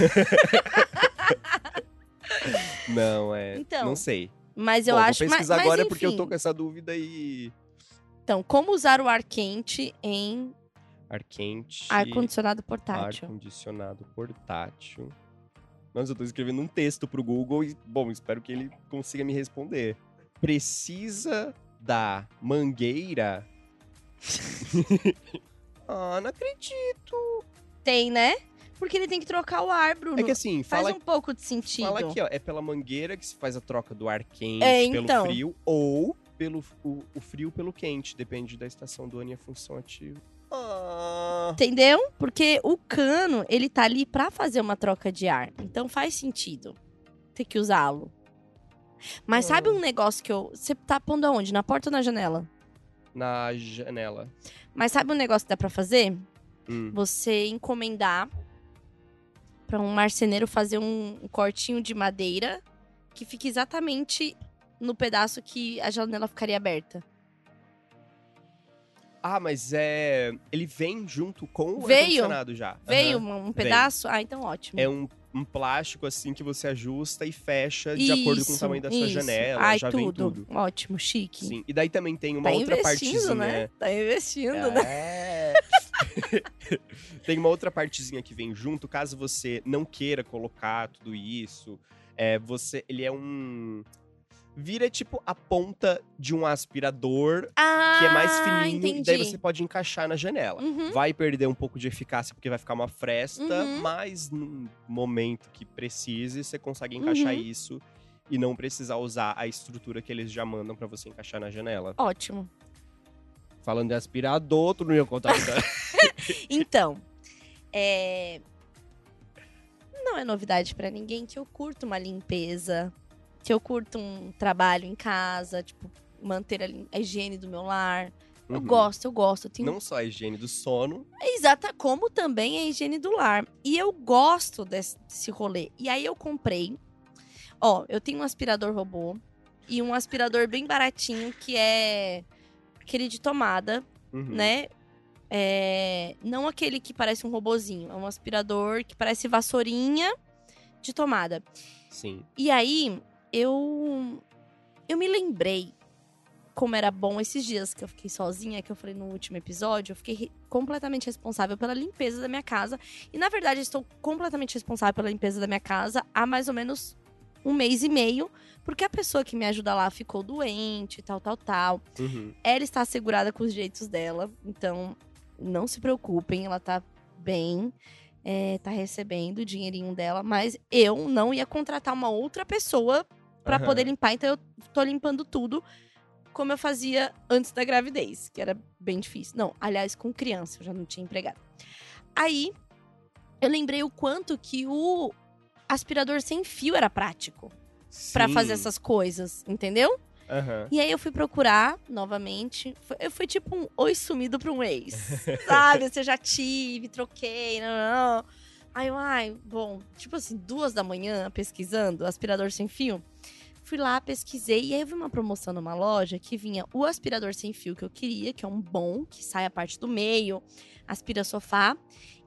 Speaker 3: não, é.
Speaker 4: Então,
Speaker 3: não sei.
Speaker 4: Mas eu
Speaker 3: Bom,
Speaker 4: acho...
Speaker 3: Vou
Speaker 4: mas-
Speaker 3: pesquisar
Speaker 4: mas,
Speaker 3: agora porque eu tô com essa dúvida e.
Speaker 4: Então, como usar o ar quente em
Speaker 3: Ar quente.
Speaker 4: ar-condicionado portátil?
Speaker 3: Ar-condicionado portátil. Nossa, eu tô escrevendo um texto pro Google e, bom, espero que ele consiga me responder. Precisa da mangueira? ah, não acredito.
Speaker 4: Tem, né? Porque ele tem que trocar o ar, Bruno.
Speaker 3: É que assim,
Speaker 4: Faz
Speaker 3: fala,
Speaker 4: um pouco de sentido.
Speaker 3: fala aqui, ó. É pela mangueira que se faz a troca do ar quente
Speaker 4: É,
Speaker 3: pelo
Speaker 4: então.
Speaker 3: frio ou pelo o, o frio pelo quente. Depende da estação do ano e a função ativa. Ah,
Speaker 4: Entendeu? Porque o cano, ele tá ali pra fazer uma troca de ar. Então faz sentido ter que usá-lo. Mas sabe
Speaker 3: Ah.
Speaker 4: um negócio que eu. Você tá pondo aonde? Na porta ou na janela?
Speaker 3: na janela.
Speaker 4: Mas sabe um negócio que dá pra fazer?
Speaker 3: Hum.
Speaker 4: Você encomendar pra um marceneiro fazer um, um cortinho de madeira que fique exatamente no pedaço que a janela ficaria aberta.
Speaker 3: Ah, mas é. Ele vem junto com o
Speaker 4: Veio?
Speaker 3: ar-condicionado já.
Speaker 4: Veio
Speaker 3: Aham.
Speaker 4: um, pedaço? Ah, então ótimo.
Speaker 3: É um, um plástico assim que você ajusta e fecha de acordo com o
Speaker 4: Isso,
Speaker 3: tamanho da sua
Speaker 4: isso.
Speaker 3: janela.
Speaker 4: Ai,
Speaker 3: já
Speaker 4: tudo.
Speaker 3: vem tudo.
Speaker 4: Ótimo, chique.
Speaker 3: Sim. E daí também tem uma
Speaker 4: Tá
Speaker 3: outra
Speaker 4: investindo,
Speaker 3: partezinha.
Speaker 4: né? Tá investindo, né?
Speaker 3: É. tem uma outra partezinha que vem junto, caso você não queira colocar tudo isso. É, você, ele é um vira tipo a ponta de um aspirador
Speaker 4: Ah,
Speaker 3: que é mais fininho
Speaker 4: entendi.
Speaker 3: e daí você pode encaixar na janela.
Speaker 4: Uhum.
Speaker 3: Vai perder um pouco de eficácia porque vai ficar uma fresta,
Speaker 4: Uhum.
Speaker 3: mas no momento que precise, você consegue encaixar
Speaker 4: Uhum.
Speaker 3: isso e não precisar usar a estrutura que eles já mandam pra você encaixar na janela.
Speaker 4: Ótimo.
Speaker 3: Falando de aspirador, tu não ia contar então.
Speaker 4: Então, é... Não é novidade pra ninguém que eu curto uma limpeza, que eu curto um trabalho em casa, tipo, manter a, a higiene do meu lar. Eu
Speaker 3: Uhum.
Speaker 4: gosto, eu gosto. Eu tenho
Speaker 3: Não só a higiene do sono.
Speaker 4: Exata, como também a higiene do lar. E eu gosto desse, desse rolê. E aí eu comprei. Ó, eu tenho um aspirador robô e um aspirador bem baratinho que é aquele de tomada,
Speaker 3: Uhum.
Speaker 4: né? É, não aquele que parece um robozinho, é um aspirador que parece vassourinha de tomada.
Speaker 3: Sim.
Speaker 4: E aí, eu eu me lembrei como era bom esses dias que eu fiquei sozinha, que eu falei no último episódio, eu fiquei completamente responsável pela limpeza da minha casa. E na verdade, eu estou completamente responsável pela limpeza da minha casa há mais ou menos um mês e meio, porque a pessoa que me ajuda lá ficou doente, tal, tal, tal.
Speaker 3: Uhum.
Speaker 4: Ela está assegurada com os direitos dela, então não se preocupem, ela tá bem, é, tá recebendo o dinheirinho dela, mas eu não ia contratar uma outra pessoa pra
Speaker 3: Aham.
Speaker 4: poder limpar, então eu tô limpando tudo como eu fazia antes da gravidez, que era bem difícil. Não, aliás, com criança, eu já não tinha empregado. Aí, eu lembrei o quanto que o aspirador sem fio era prático pra
Speaker 3: Sim.
Speaker 4: fazer essas coisas, entendeu?
Speaker 3: Aham.
Speaker 4: E aí eu fui procurar novamente. Foi- Eu fui tipo um oi sumido pra um ex. Sabe? Você já tive, troquei, não, não, não. Aí eu, ai, bom, tipo assim, duas da manhã pesquisando, aspirador sem fio. Fui lá, pesquisei, e aí eu vi uma promoção numa loja que vinha o aspirador sem fio que eu queria, que é um bom, que sai a parte do meio, aspira sofá.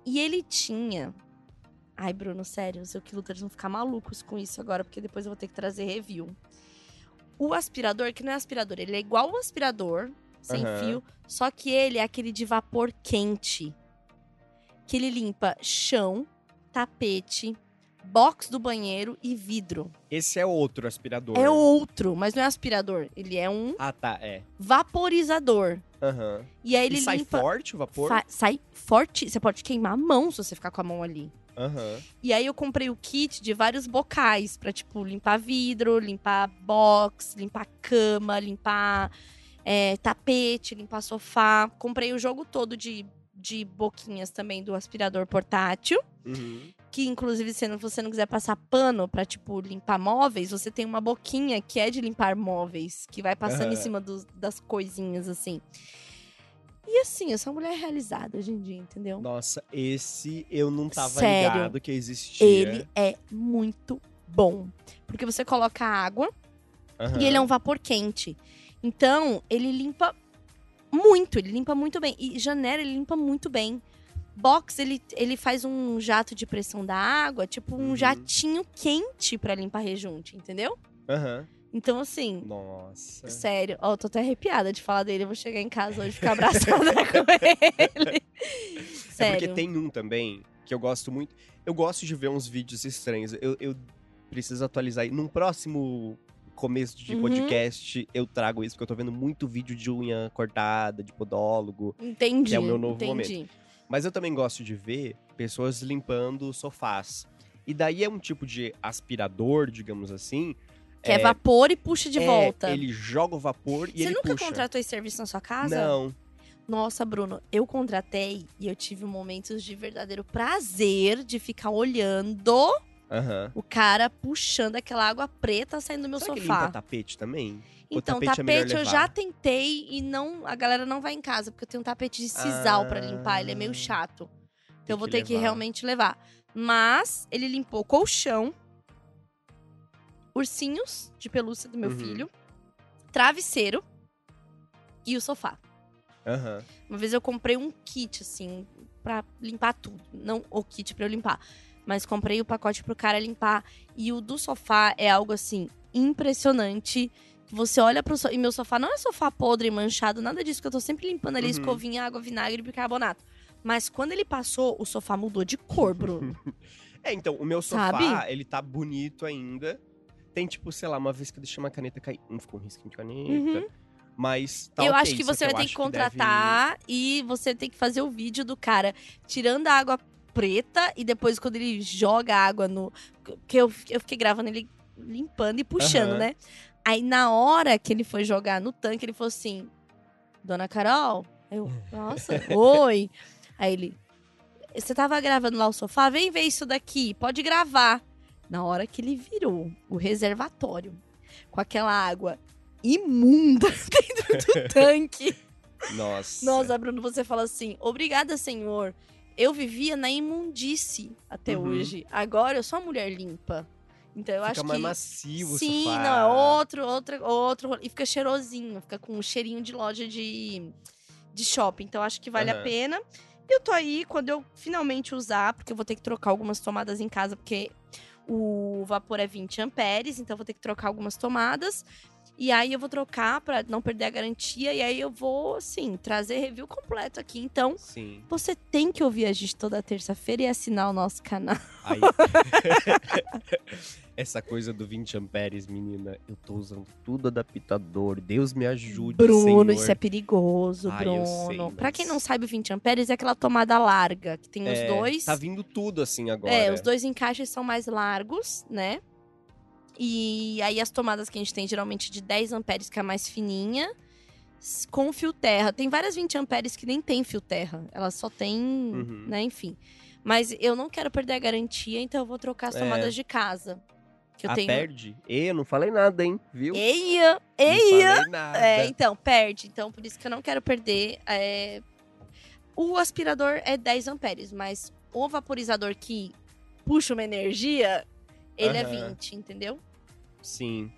Speaker 4: E ele tinha. Ai, Bruno, sério, os Equiluters vão ficar malucos com isso agora, porque depois eu vou ter que trazer review. O aspirador, que não é aspirador, ele é igual o aspirador, sem
Speaker 3: Aham.
Speaker 4: fio, só que ele é aquele de vapor quente. Que ele limpa chão, tapete, box do banheiro e vidro.
Speaker 3: Esse é outro aspirador.
Speaker 4: É outro, mas não é aspirador. Ele é um
Speaker 3: Ah, tá, é.
Speaker 4: vaporizador.
Speaker 3: Aham.
Speaker 4: E aí ele
Speaker 3: e sai
Speaker 4: limpa.
Speaker 3: forte o vapor?
Speaker 4: fa- sai forte. Você pode queimar a mão se você ficar com a mão ali.
Speaker 3: Aham.
Speaker 4: E aí eu comprei o kit de vários bocais pra, tipo, limpar vidro, limpar box, limpar cama, limpar é, tapete, limpar sofá. Comprei o jogo todo de, de boquinhas também do aspirador portátil.
Speaker 3: Uhum.
Speaker 4: Que, inclusive, se você não quiser passar pano pra, tipo, limpar móveis, você tem uma boquinha que é de limpar móveis, que vai passando em
Speaker 3: Aham.
Speaker 4: cima dos- das coisinhas, assim. E assim, eu sou uma mulher realizada hoje em dia, entendeu?
Speaker 3: Nossa, esse eu não tava
Speaker 4: Sério?
Speaker 3: ligado que existia.
Speaker 4: Ele é muito bom. Porque você coloca água
Speaker 3: Aham.
Speaker 4: e ele é um vapor quente. Então, ele limpa muito, ele limpa muito bem. E janela, ele limpa muito bem. Box, ele, ele faz um jato de pressão da água, tipo um
Speaker 3: Uhum.
Speaker 4: jatinho quente pra limpar rejunte, entendeu?
Speaker 3: Aham.
Speaker 4: Então, assim,
Speaker 3: Nossa.
Speaker 4: sério, ó, eu tô até arrepiada de falar dele. Eu vou chegar em casa hoje e ficar abraçada com ele.
Speaker 3: É
Speaker 4: Sério.
Speaker 3: porque tem um também que eu gosto muito. Eu gosto de ver uns vídeos estranhos. Eu, eu preciso atualizar aí. Num próximo começo de
Speaker 4: Uhum.
Speaker 3: podcast, eu trago isso, porque eu tô vendo muito vídeo de unha cortada, de podólogo.
Speaker 4: Entendi.
Speaker 3: que é o meu novo
Speaker 4: entendi.
Speaker 3: Mas eu também gosto de ver pessoas limpando sofás. E daí é um tipo de aspirador, digamos assim.
Speaker 4: Que é, vapor e puxa de
Speaker 3: é,
Speaker 4: volta.
Speaker 3: Ele joga o vapor e
Speaker 4: Você
Speaker 3: ele
Speaker 4: nunca
Speaker 3: puxa.
Speaker 4: contratou esse serviço na sua casa?
Speaker 3: Não.
Speaker 4: Nossa, Bruno, eu contratei e eu tive momentos de verdadeiro prazer de ficar olhando
Speaker 3: Aham.
Speaker 4: o cara puxando aquela água preta saindo do meu
Speaker 3: Será que
Speaker 4: sofá.
Speaker 3: limpa tapete também? O
Speaker 4: Então,
Speaker 3: tapete é
Speaker 4: tapete eu já tentei e não, a galera não vai em casa, porque eu tenho um tapete de sisal pra
Speaker 3: Ah.
Speaker 4: limpar, ele é meio chato. Então eu vou
Speaker 3: que
Speaker 4: ter que
Speaker 3: levar.
Speaker 4: realmente levar. Mas ele limpou colchão, ursinhos de pelúcia do meu
Speaker 3: Uhum.
Speaker 4: filho, travesseiro e o sofá.
Speaker 3: Aham.
Speaker 4: Uma vez eu comprei um kit, assim, pra limpar tudo. Não o kit pra eu limpar, mas comprei o pacote pro cara limpar. E o do sofá é algo, assim, impressionante. Você olha pro sofá. E meu sofá não é sofá podre, manchado, nada disso, que eu tô sempre limpando ali
Speaker 3: Uhum.
Speaker 4: escovinha, água, vinagre e bicarbonato. Mas quando ele passou, o sofá mudou de cor, Bruno.
Speaker 3: É, então, o meu sofá,
Speaker 4: Sabe?
Speaker 3: ele tá bonito ainda. Tem, tipo, sei lá, uma vez que eu deixei uma caneta cair. Hum, ficou um risquinho de caneta.
Speaker 4: Uhum.
Speaker 3: Mas tá
Speaker 4: eu
Speaker 3: ok,
Speaker 4: acho que você vai ter
Speaker 3: acho
Speaker 4: que
Speaker 3: deve-
Speaker 4: contratar e você tem que fazer o vídeo do cara tirando a água preta e depois quando ele joga a água no. Que eu, eu fiquei gravando ele limpando e puxando,
Speaker 3: Aham.
Speaker 4: né? Aí na hora que ele foi jogar no tanque, ele falou assim: Dona Carol? Aí Eu, nossa, oi. Aí ele. Você tava gravando lá o sofá? Vem ver isso daqui, pode gravar. Na hora que ele virou o reservatório com aquela água imunda dentro do tanque.
Speaker 3: Nossa.
Speaker 4: Nossa, Bruno, você fala assim: obrigada, senhor. Eu vivia na imundice até
Speaker 3: Uhum.
Speaker 4: hoje. Agora eu sou uma mulher limpa. Então eu
Speaker 3: Fica
Speaker 4: acho
Speaker 3: mais
Speaker 4: que.
Speaker 3: macio o
Speaker 4: Sim,
Speaker 3: sofá.
Speaker 4: não, é outro, outro, outro. E fica cheirosinho, fica com um cheirinho de loja de, de shopping. Então eu acho que vale a
Speaker 3: Aham.
Speaker 4: pena. Eu tô aí quando eu finalmente usar, porque eu vou ter que trocar algumas tomadas em casa, porque o vapor é 20 amperes, então vou ter que trocar algumas tomadas. E aí eu vou trocar pra não perder a garantia. E aí eu vou, assim, trazer review completo aqui. Então,
Speaker 3: Sim.
Speaker 4: você tem que ouvir a gente toda terça-feira e assinar o nosso canal.
Speaker 3: Aí. Essa coisa do 20 amperes, menina, eu tô usando tudo adaptador. Deus me ajude,
Speaker 4: Bruno,
Speaker 3: Senhor.
Speaker 4: isso é perigoso,
Speaker 3: Ai,
Speaker 4: Bruno.
Speaker 3: sei,
Speaker 4: Pra quem
Speaker 3: mas-
Speaker 4: não sabe, o 20 amperes é aquela tomada larga, que tem os
Speaker 3: É,
Speaker 4: dois.
Speaker 3: Tá vindo tudo assim agora.
Speaker 4: É, os dois encaixes são mais largos, né? E aí as tomadas que a gente tem geralmente de 10 amperes, que é a mais fininha, com fio terra. Tem várias 20 amperes que nem tem fio terra. Elas só tem,
Speaker 3: Uhum.
Speaker 4: né, enfim. Mas eu não quero perder a garantia, então eu vou trocar as
Speaker 3: É.
Speaker 4: tomadas de casa. Que eu
Speaker 3: ah,
Speaker 4: tenho.
Speaker 3: perde? E eu não falei nada, hein? Viu?
Speaker 4: Eia!
Speaker 3: Não
Speaker 4: Eia!
Speaker 3: falei nada.
Speaker 4: É, então, perde. Então, por isso que eu não quero perder. é, O aspirador é 10 amperes, mas o vaporizador que puxa uma energia, ele é
Speaker 3: Aham.
Speaker 4: 20, entendeu?
Speaker 3: Sim.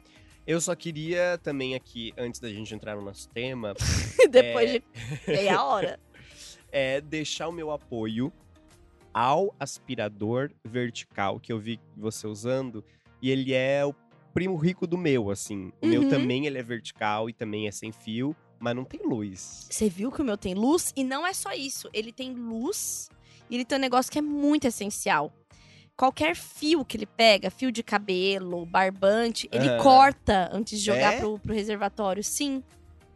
Speaker 3: Eu só queria também aqui, antes da gente entrar no nosso tema,
Speaker 4: Depois
Speaker 3: É.
Speaker 4: de meia hora.
Speaker 3: é deixar o meu apoio ao aspirador vertical que eu vi você usando. E ele é o primo rico do meu, assim. O meu
Speaker 4: Uhum.
Speaker 3: também ele é vertical e também é sem fio, mas não tem luz.
Speaker 4: Você viu que o meu tem luz? E não é só isso. Ele tem luz e ele tem um negócio que é muito essencial. Qualquer fio que ele pega, fio de cabelo, barbante, ele corta antes de jogar
Speaker 3: É?
Speaker 4: pro, pro reservatório. Sim.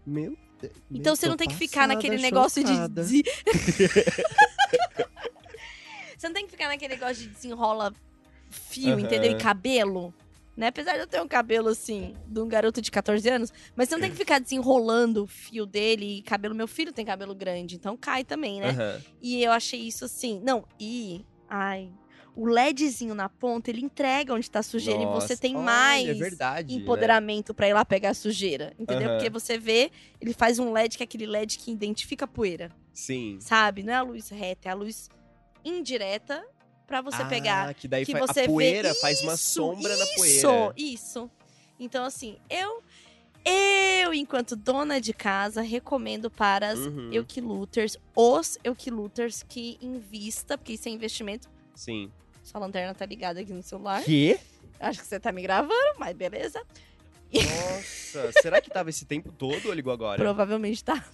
Speaker 3: Meu Deus.
Speaker 4: Então você não tem que ficar naquele negócio
Speaker 3: chocada.
Speaker 4: de- você não tem que ficar naquele negócio de desenrola fio,
Speaker 3: Aham.
Speaker 4: entendeu? E cabelo. Né? Apesar de eu ter um cabelo assim, de um garoto de 14 anos, mas você não tem que ficar desenrolando o fio dele e cabelo. Meu filho tem cabelo grande, então cai também, né?
Speaker 3: Aham.
Speaker 4: E eu achei isso assim. Não, e. Ai. o LEDzinho na ponta, ele entrega onde tá sujeira e você
Speaker 3: Nossa,
Speaker 4: tem
Speaker 3: olha,
Speaker 4: mais
Speaker 3: é verdade, né?
Speaker 4: empoderamento pra ir lá pegar a sujeira, entendeu?
Speaker 3: Aham.
Speaker 4: Porque você vê, ele faz um LED que é aquele LED que identifica a poeira,
Speaker 3: Sim.
Speaker 4: sabe? Não é a luz reta, é a luz indireta pra você pegar
Speaker 3: Ah, que daí
Speaker 4: que você
Speaker 3: a poeira faz uma
Speaker 4: isso,
Speaker 3: sombra na
Speaker 4: Isso,
Speaker 3: poeira.
Speaker 4: isso. Então, assim, eu, eu, enquanto dona de casa, recomendo para as
Speaker 3: Uhum.
Speaker 4: Eukiluters, os Eukiluters que invista, porque isso é investimento.
Speaker 3: Sim.
Speaker 4: Sua lanterna tá ligada aqui no celular.
Speaker 3: Quê?
Speaker 4: Acho que você tá me gravando, mas beleza.
Speaker 3: Nossa, será que tava esse tempo todo ou ligou agora?
Speaker 4: Provavelmente tá.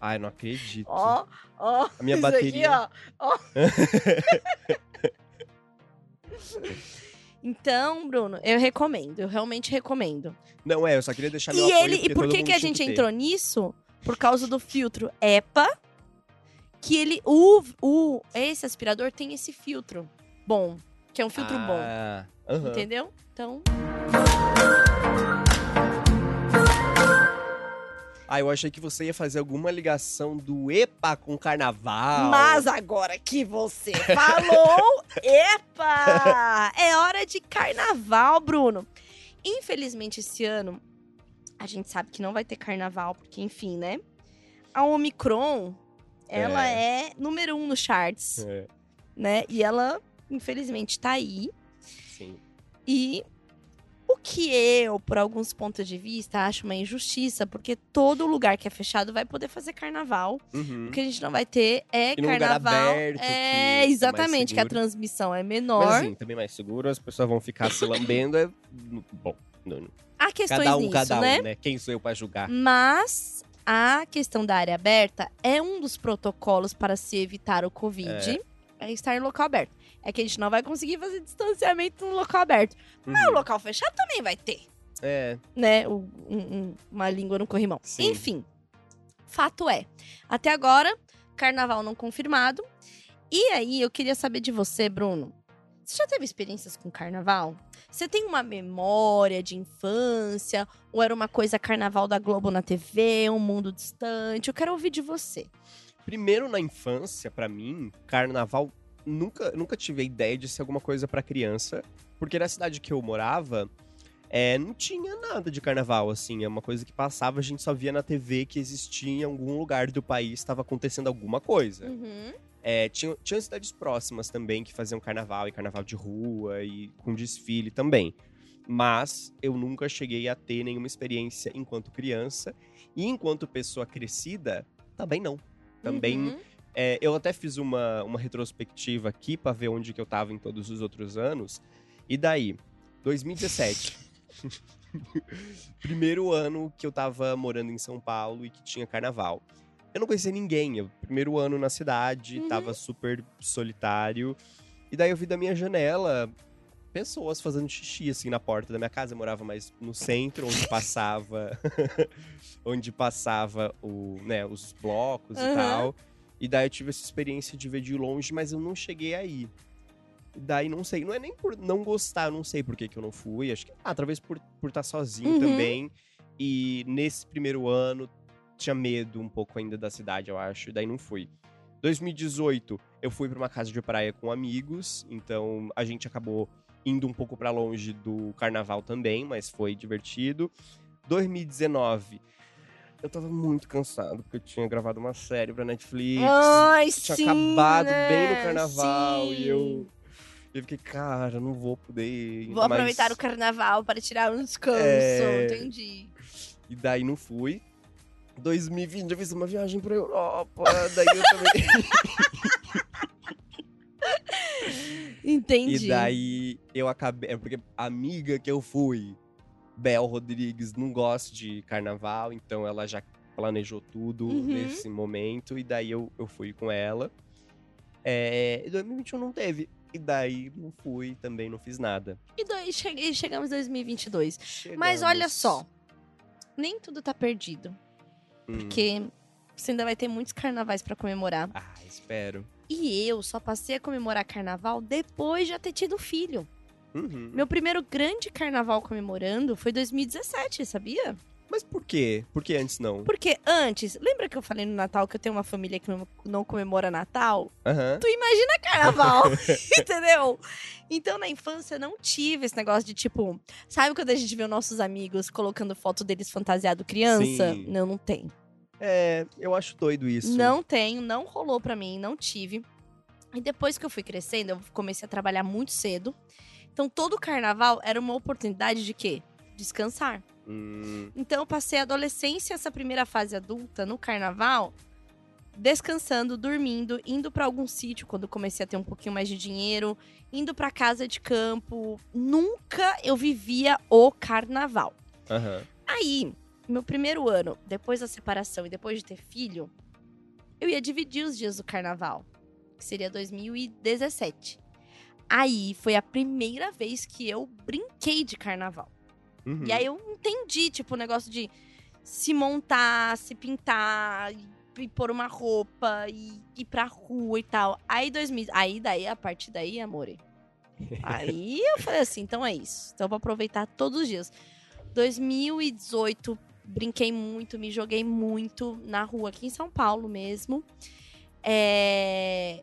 Speaker 3: Ai, não acredito.
Speaker 4: Ó, ó.
Speaker 3: a minha
Speaker 4: isso
Speaker 3: bateria.
Speaker 4: Aqui, ó, ó. Então, Bruno, eu recomendo, eu realmente recomendo.
Speaker 3: Não, é, eu só queria deixar meu
Speaker 4: E
Speaker 3: apoio,
Speaker 4: ele, e por que, que a gente
Speaker 3: ter.
Speaker 4: entrou nisso? Por causa do filtro EPA, que ele. O, o, esse aspirador tem esse filtro bom. Que é um filtro bom.
Speaker 3: Ah, aham.
Speaker 4: Entendeu? Então.
Speaker 3: Ah, eu achei que você ia fazer alguma ligação do EPA com carnaval.
Speaker 4: Mas agora que você falou, epa! É hora de carnaval, Bruno. Infelizmente, esse ano, a gente sabe que não vai ter carnaval, porque, enfim, né? A Omicron, ela é, número um no charts,
Speaker 3: É,
Speaker 4: né? E ela, infelizmente, tá aí.
Speaker 3: sim.
Speaker 4: E o que eu, por alguns pontos de vista, acho uma injustiça, porque todo lugar que é fechado vai poder fazer carnaval.
Speaker 3: Uhum.
Speaker 4: O que a gente não vai ter é carnaval.
Speaker 3: aberto, que é
Speaker 4: é,
Speaker 3: mais
Speaker 4: exatamente, que a transmissão é menor.
Speaker 3: Mas assim, também mais seguro, as pessoas vão ficar se lambendo. É... Bom, não- não.
Speaker 4: Há questões
Speaker 3: cada um,
Speaker 4: nisso,
Speaker 3: cada um,
Speaker 4: né?
Speaker 3: né? Quem sou eu pra julgar?
Speaker 4: Mas a questão da área aberta é um dos protocolos para se evitar o Covid. É. estar em local aberto. É que a gente não vai conseguir fazer distanciamento no local aberto. Mas
Speaker 3: Uhum.
Speaker 4: o local fechado também vai ter.
Speaker 3: É,
Speaker 4: né, um- um- uma língua no corrimão.
Speaker 3: Sim.
Speaker 4: Enfim, fato é, até agora, carnaval não confirmado. E aí, eu queria saber de você, Bruno. Você já teve experiências com carnaval? Você tem uma memória de infância? Ou era uma coisa carnaval da Globo na TV, um mundo distante? Eu quero ouvir de você.
Speaker 3: Primeiro na infância, pra mim, carnaval nunca, nunca tive a ideia de ser alguma coisa pra criança, porque na cidade que eu morava, é, não tinha nada de carnaval, assim, é uma coisa que passava, a gente só via na TV que existia em algum lugar do país, estava acontecendo alguma coisa.
Speaker 4: Uhum.
Speaker 3: É, tinha, tinha cidades próximas também que faziam carnaval e carnaval de rua e com desfile também. Mas eu nunca cheguei a ter nenhuma experiência enquanto criança. E enquanto pessoa crescida, também não. Também.
Speaker 4: Uhum.
Speaker 3: É, eu até fiz uma, uma retrospectiva aqui pra ver onde que eu tava em todos os outros anos. E daí, 2017. primeiro ano que eu tava morando em São Paulo e que tinha carnaval. Eu não conhecia ninguém. Eu, primeiro ano na cidade,
Speaker 4: Uhum.
Speaker 3: tava super solitário. E daí eu vi da minha janela pessoas fazendo xixi assim na porta da minha casa. Eu morava mais no centro, onde passava onde passava o, né, os blocos e
Speaker 4: Aham.
Speaker 3: tal. E daí eu tive essa experiência de ver de longe, mas eu não cheguei aí. E daí não sei, não é nem por não gostar, não sei por que, que eu não fui. Acho que, ah, talvez por estar por tá sozinho
Speaker 4: Uhum.
Speaker 3: também. E nesse primeiro ano tinha medo um pouco ainda da cidade, eu acho, e daí não fui. 2018, eu fui pra uma casa de praia com amigos, então a gente acabou indo um pouco pra longe do carnaval também, mas foi divertido. 2019, eu tava muito cansado, porque eu tinha gravado uma série pra Netflix.
Speaker 4: Ai,
Speaker 3: tinha
Speaker 4: sim,
Speaker 3: acabado
Speaker 4: né?
Speaker 3: bem no carnaval e
Speaker 4: Sim.
Speaker 3: eu. Eu fiquei, cara, não vou poder. ir,
Speaker 4: Vou
Speaker 3: mas-
Speaker 4: aproveitar o carnaval para tirar um descanso.
Speaker 3: É.
Speaker 4: Entendi.
Speaker 3: E daí não fui. 2020 eu fiz uma viagem pra Europa. daí eu também.
Speaker 4: Entendi.
Speaker 3: E daí eu acabei. É porque a amiga que eu fui, Bel Rodrigues, não gosta de carnaval, então ela já planejou tudo
Speaker 4: Uhum.
Speaker 3: nesse momento. E daí eu, eu fui com ela. É, e 2021 não teve. E daí não fui, também não fiz nada.
Speaker 4: E daí cheguei, chegamos em 2022. Mas olha
Speaker 3: Chegamos.
Speaker 4: só, nem tudo tá perdido.
Speaker 3: Hum.
Speaker 4: Porque você ainda vai ter muitos carnavais pra comemorar.
Speaker 3: Ah, espero.
Speaker 4: E eu só passei a comemorar carnaval depois de já ter tido filho.
Speaker 3: Uhum.
Speaker 4: Meu primeiro grande carnaval comemorando foi 2017, sabia?
Speaker 3: Mas por quê? Por que antes não?
Speaker 4: Porque antes, lembra que eu falei no Natal que eu tenho uma família que não, não comemora Natal?
Speaker 3: Aham.
Speaker 4: Tu imagina carnaval, entendeu? Então na infância eu não tive esse negócio de tipo, sabe quando a gente vê os nossos amigos colocando foto deles fantasiado criança?
Speaker 3: Sim.
Speaker 4: Não, não tem.
Speaker 3: É, eu acho doido isso.
Speaker 4: Não tenho, não rolou pra mim, não tive. E depois que eu fui crescendo, eu comecei a trabalhar muito cedo. Então todo carnaval era uma oportunidade de quê? Descansar.
Speaker 3: Hum,
Speaker 4: Então eu passei a adolescência, essa primeira fase adulta no carnaval, descansando, dormindo, indo pra algum sítio quando comecei a ter um pouquinho mais de dinheiro, indo pra casa de campo. Nunca eu vivia o carnaval.
Speaker 3: aham.
Speaker 4: Aí, meu primeiro ano, depois da separação e depois de ter filho, eu ia dividir os dias do carnaval, que seria 2017. Aí foi a primeira vez que eu brinquei de carnaval.
Speaker 3: Uhum.
Speaker 4: E aí eu entendi, tipo, o negócio de se montar, se pintar, e, pôr uma roupa, e ir pra rua e tal. Aí 2000, aí daí, a partir daí, amore. Aí eu falei assim, então é isso. Então eu vou aproveitar todos os dias. 2018, brinquei muito, me joguei muito na rua aqui em São Paulo mesmo. É,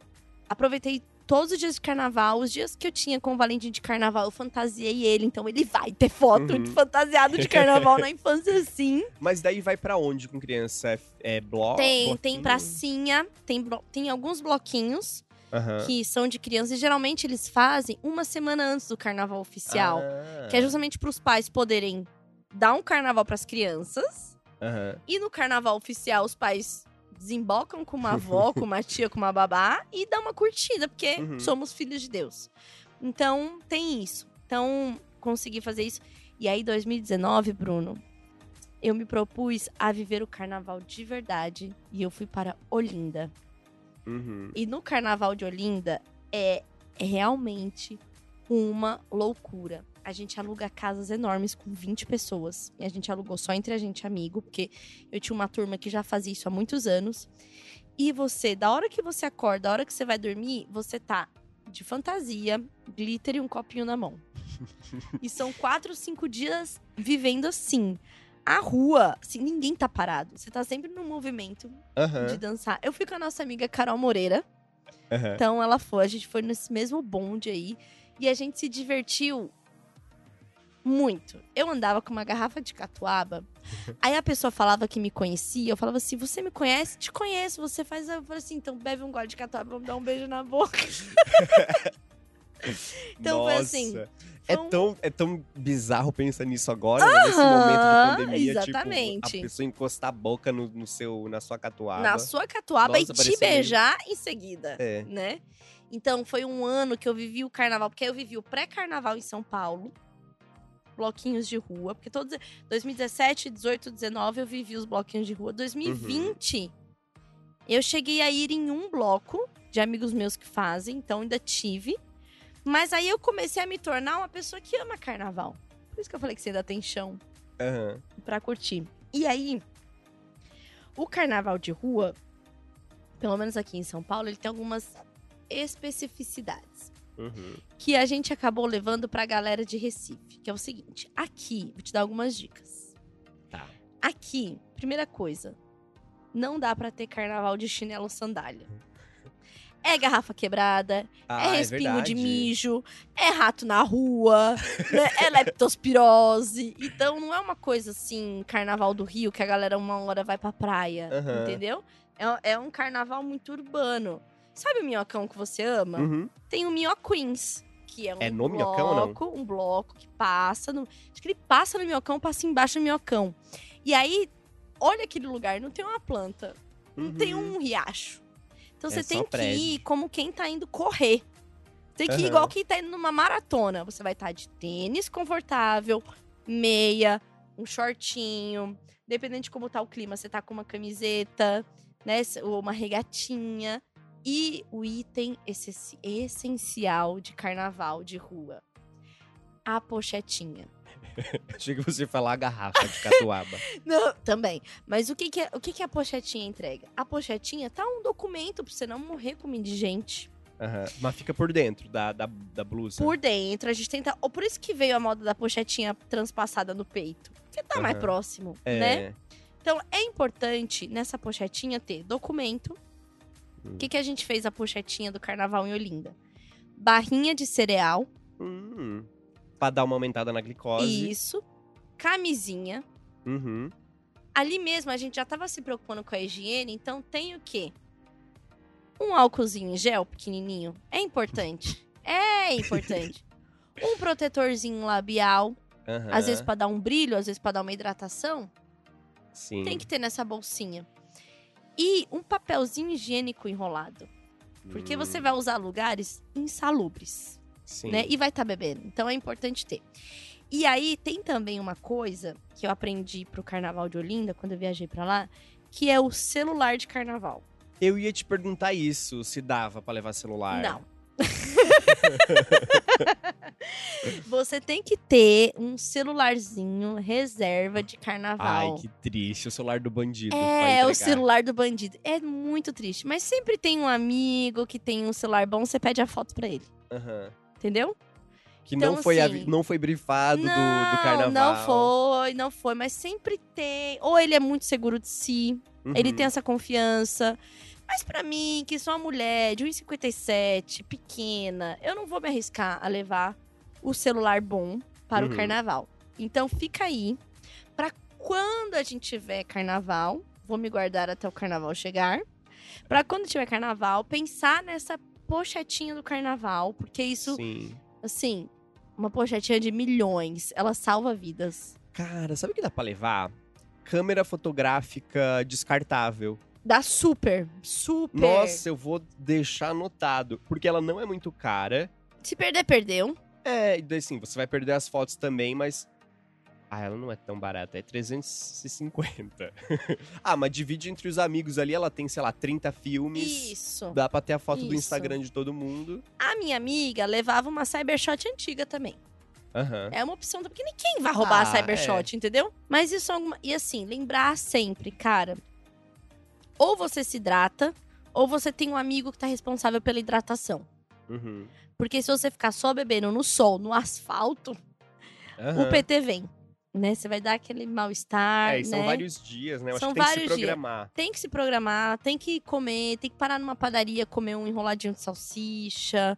Speaker 4: Aproveitei todos os dias de carnaval, os dias que eu tinha com o Valentim de carnaval, eu fantasiei ele, então ele vai ter foto
Speaker 3: Uhum.
Speaker 4: de fantasiado de carnaval na infância, sim.
Speaker 3: Mas daí vai pra onde com criança? É, é bloco?
Speaker 4: Tem, tem
Speaker 3: bloquinho?
Speaker 4: pracinha, tem, tem alguns bloquinhos
Speaker 3: Aham.
Speaker 4: que são de crianças, e geralmente eles fazem uma semana antes do carnaval oficial,
Speaker 3: Ah.
Speaker 4: que é justamente para os pais poderem dar um carnaval para as crianças.
Speaker 3: Aham.
Speaker 4: E no carnaval oficial, os pais desembocam com uma avó, com uma tia, com uma babá e dá uma curtida, porque
Speaker 3: Uhum.
Speaker 4: somos filhos de Deus. Então, tem isso. Então, consegui fazer isso. E aí, 2019, Bruno, eu me propus a viver o carnaval de verdade e eu fui para Olinda.
Speaker 3: Uhum.
Speaker 4: E no carnaval de Olinda é realmente uma loucura. A gente aluga casas enormes com 20 pessoas. E a gente alugou só entre a gente amigo, porque eu tinha uma turma que já fazia isso há muitos anos. E você, da hora que você acorda, da hora que você vai dormir, você tá de fantasia, glitter e um copinho na mão. e são quatro, cinco dias vivendo assim. A rua, assim, ninguém tá parado. Você tá sempre no movimento de
Speaker 3: Aham.
Speaker 4: dançar. Eu fui com a nossa amiga Carol Moreira.
Speaker 3: Aham.
Speaker 4: Então ela foi, a gente foi nesse mesmo bonde aí. E a gente se divertiu muito. Eu andava com uma garrafa de catuaba. aí a pessoa falava que me conhecia. Eu falava assim: Você me conhece? Te conheço. Você faz. Eu falei assim: Então bebe um gole de catuaba, vamos dar um beijo na boca. Então foi assim,
Speaker 3: Nossa.
Speaker 4: Foi
Speaker 3: É
Speaker 4: um-
Speaker 3: tão, é tão bizarro pensar nisso agora, né? nesse momento de pandemia.
Speaker 4: exatamente.
Speaker 3: Tipo, a pessoa encostar a boca no, no seu, na sua catuaba.
Speaker 4: Na sua catuaba
Speaker 3: Nossa,
Speaker 4: e te
Speaker 3: parecia meio-
Speaker 4: beijar em seguida.
Speaker 3: É.
Speaker 4: né? Então foi um ano que eu vivi o carnaval, porque eu vivi o pré-carnaval em São Paulo, bloquinhos de rua, porque todos 2017, 18, 19 eu vivi os bloquinhos de rua. 2020 eu cheguei a ir em um bloco de amigos meus que fazem, então ainda tive. Mas aí eu comecei a me tornar uma pessoa que ama carnaval. Por isso que eu falei que você ainda tem chão
Speaker 3: Aham.
Speaker 4: pra curtir. E aí, o carnaval de rua, pelo menos aqui em São Paulo, ele tem algumas especificidades
Speaker 3: Uhum.
Speaker 4: que a gente acabou levando pra galera de Recife, que é o seguinte: aqui, vou te dar algumas dicas.
Speaker 3: Tá.
Speaker 4: Aqui, primeira coisa, não dá pra ter carnaval de chinelo sandália. É garrafa quebrada,
Speaker 3: Ah,
Speaker 4: é respingo de
Speaker 3: verdade.
Speaker 4: mijo, é rato na rua, né, é leptospirose. Então não é uma coisa assim, carnaval do Rio, que a galera uma hora vai pra praia,
Speaker 3: Aham.
Speaker 4: entendeu? É, é um carnaval muito urbano. Sabe o minhocão que você ama?
Speaker 3: Uhum.
Speaker 4: Tem o Minhoquins, que é um
Speaker 3: É no Minhocão ou não?
Speaker 4: bloco, um bloco que passa no, acho que ele passa no minhocão, passa embaixo do minhocão. E aí, olha aquele lugar, não tem uma planta, não tem
Speaker 3: Uhum.
Speaker 4: um riacho. Então
Speaker 3: É
Speaker 4: você tem que
Speaker 3: prédio.
Speaker 4: ir como quem tá indo correr. Tem que ir
Speaker 3: Aham.
Speaker 4: igual quem tá indo numa maratona. Você vai estar de tênis confortável, meia, um shortinho. Dependendo de como tá o clima, você tá com uma camiseta, né? Ou uma regatinha. E o item essenci- essencial de carnaval de rua. A pochetinha.
Speaker 3: Achei que você ia falar a garrafa de catuaba.
Speaker 4: Não, também. Mas o que que, é, o que que a pochetinha entrega? A pochetinha tá um documento pra você não morrer com indigente.
Speaker 3: Aham. Mas fica por dentro da, da, da blusa.
Speaker 4: Por dentro, a gente tenta. Ou por isso que veio a moda da pochetinha transpassada no peito. Porque tá mais
Speaker 3: Aham.
Speaker 4: próximo,
Speaker 3: é.
Speaker 4: né? Então é importante nessa pochetinha ter documento. O
Speaker 3: Hum.
Speaker 4: que, que a gente fez a pochetinha do carnaval em Olinda? Barrinha de cereal.
Speaker 3: Hum. Pra dar uma aumentada na glicose.
Speaker 4: Isso. Camisinha.
Speaker 3: Uhum.
Speaker 4: Ali mesmo a gente já tava se preocupando com a higiene, então tem o quê? Um álcoolzinho em gel pequenininho. É importante. É importante. um protetorzinho labial.
Speaker 3: Aham.
Speaker 4: Às vezes pra dar um brilho, às vezes pra dar uma hidratação.
Speaker 3: Sim.
Speaker 4: Tem que ter nessa bolsinha. E um papelzinho higiênico enrolado. Porque
Speaker 3: Hum,
Speaker 4: você vai usar lugares insalubres,
Speaker 3: Sim.
Speaker 4: né? E vai estar bebendo. Então é importante ter. E aí tem também uma coisa que eu aprendi pro carnaval de Olinda, quando eu viajei pra lá, que é o celular de carnaval.
Speaker 3: Eu ia te perguntar isso, se dava pra levar celular.
Speaker 4: Não. Você tem que ter um celularzinho reserva de
Speaker 3: Ai,
Speaker 4: carnaval.
Speaker 3: que triste. O celular do bandido.
Speaker 4: É, o celular do bandido. É muito triste. Mas sempre tem um amigo que tem um celular bom, você pede a foto pra ele.
Speaker 3: Aham.
Speaker 4: Entendeu?
Speaker 3: Que
Speaker 4: Então,
Speaker 3: não, foi
Speaker 4: assim,
Speaker 3: não foi brifado do, do
Speaker 4: não,
Speaker 3: carnaval.
Speaker 4: não foi, não foi. Mas sempre tem. Ou ele é muito seguro de si,
Speaker 3: Uhum.
Speaker 4: ele tem essa confiança. Mas pra mim, que sou uma mulher de 1,57, pequena, eu não vou me arriscar a levar o celular bom para
Speaker 3: Uhum.
Speaker 4: o carnaval. Então fica aí pra quando a gente tiver carnaval, vou me guardar até o carnaval chegar. Pra quando tiver carnaval, pensar nessa pochetinha do carnaval, porque isso,
Speaker 3: Sim.
Speaker 4: assim, uma pochetinha de milhões, ela salva vidas.
Speaker 3: Cara, sabe o que dá pra levar? Câmera fotográfica descartável.
Speaker 4: Dá super, super.
Speaker 3: Nossa, eu vou deixar anotado. Porque ela não é muito cara.
Speaker 4: Se perder, perdeu.
Speaker 3: É, e assim, você vai perder as fotos também, mas. Ah, ela não é tão barata, é 350. ah, mas divide entre os amigos ali, ela tem, sei lá, 30 filmes.
Speaker 4: Isso.
Speaker 3: Dá pra ter a foto do
Speaker 4: Isso.
Speaker 3: Instagram de todo mundo.
Speaker 4: A minha amiga levava uma Cybershot antiga também.
Speaker 3: Aham.
Speaker 4: É uma opção, porque ninguém vai roubar a
Speaker 3: Ah,
Speaker 4: Cybershot, entendeu? Mas isso é alguma... E assim, lembrar sempre, cara. Ou você se hidrata, ou você tem um amigo que tá responsável pela hidratação.
Speaker 3: Uhum.
Speaker 4: Porque se você ficar só bebendo no sol, no asfalto,
Speaker 3: Aham.
Speaker 4: o PT vem. Né? Você vai dar aquele mal-estar,
Speaker 3: É, e são
Speaker 4: né?
Speaker 3: vários dias, né? Eu
Speaker 4: São
Speaker 3: acho que tem que se
Speaker 4: vários dias.
Speaker 3: programar.
Speaker 4: Tem que se programar, tem que comer, tem que parar numa padaria, comer um enroladinho de salsicha.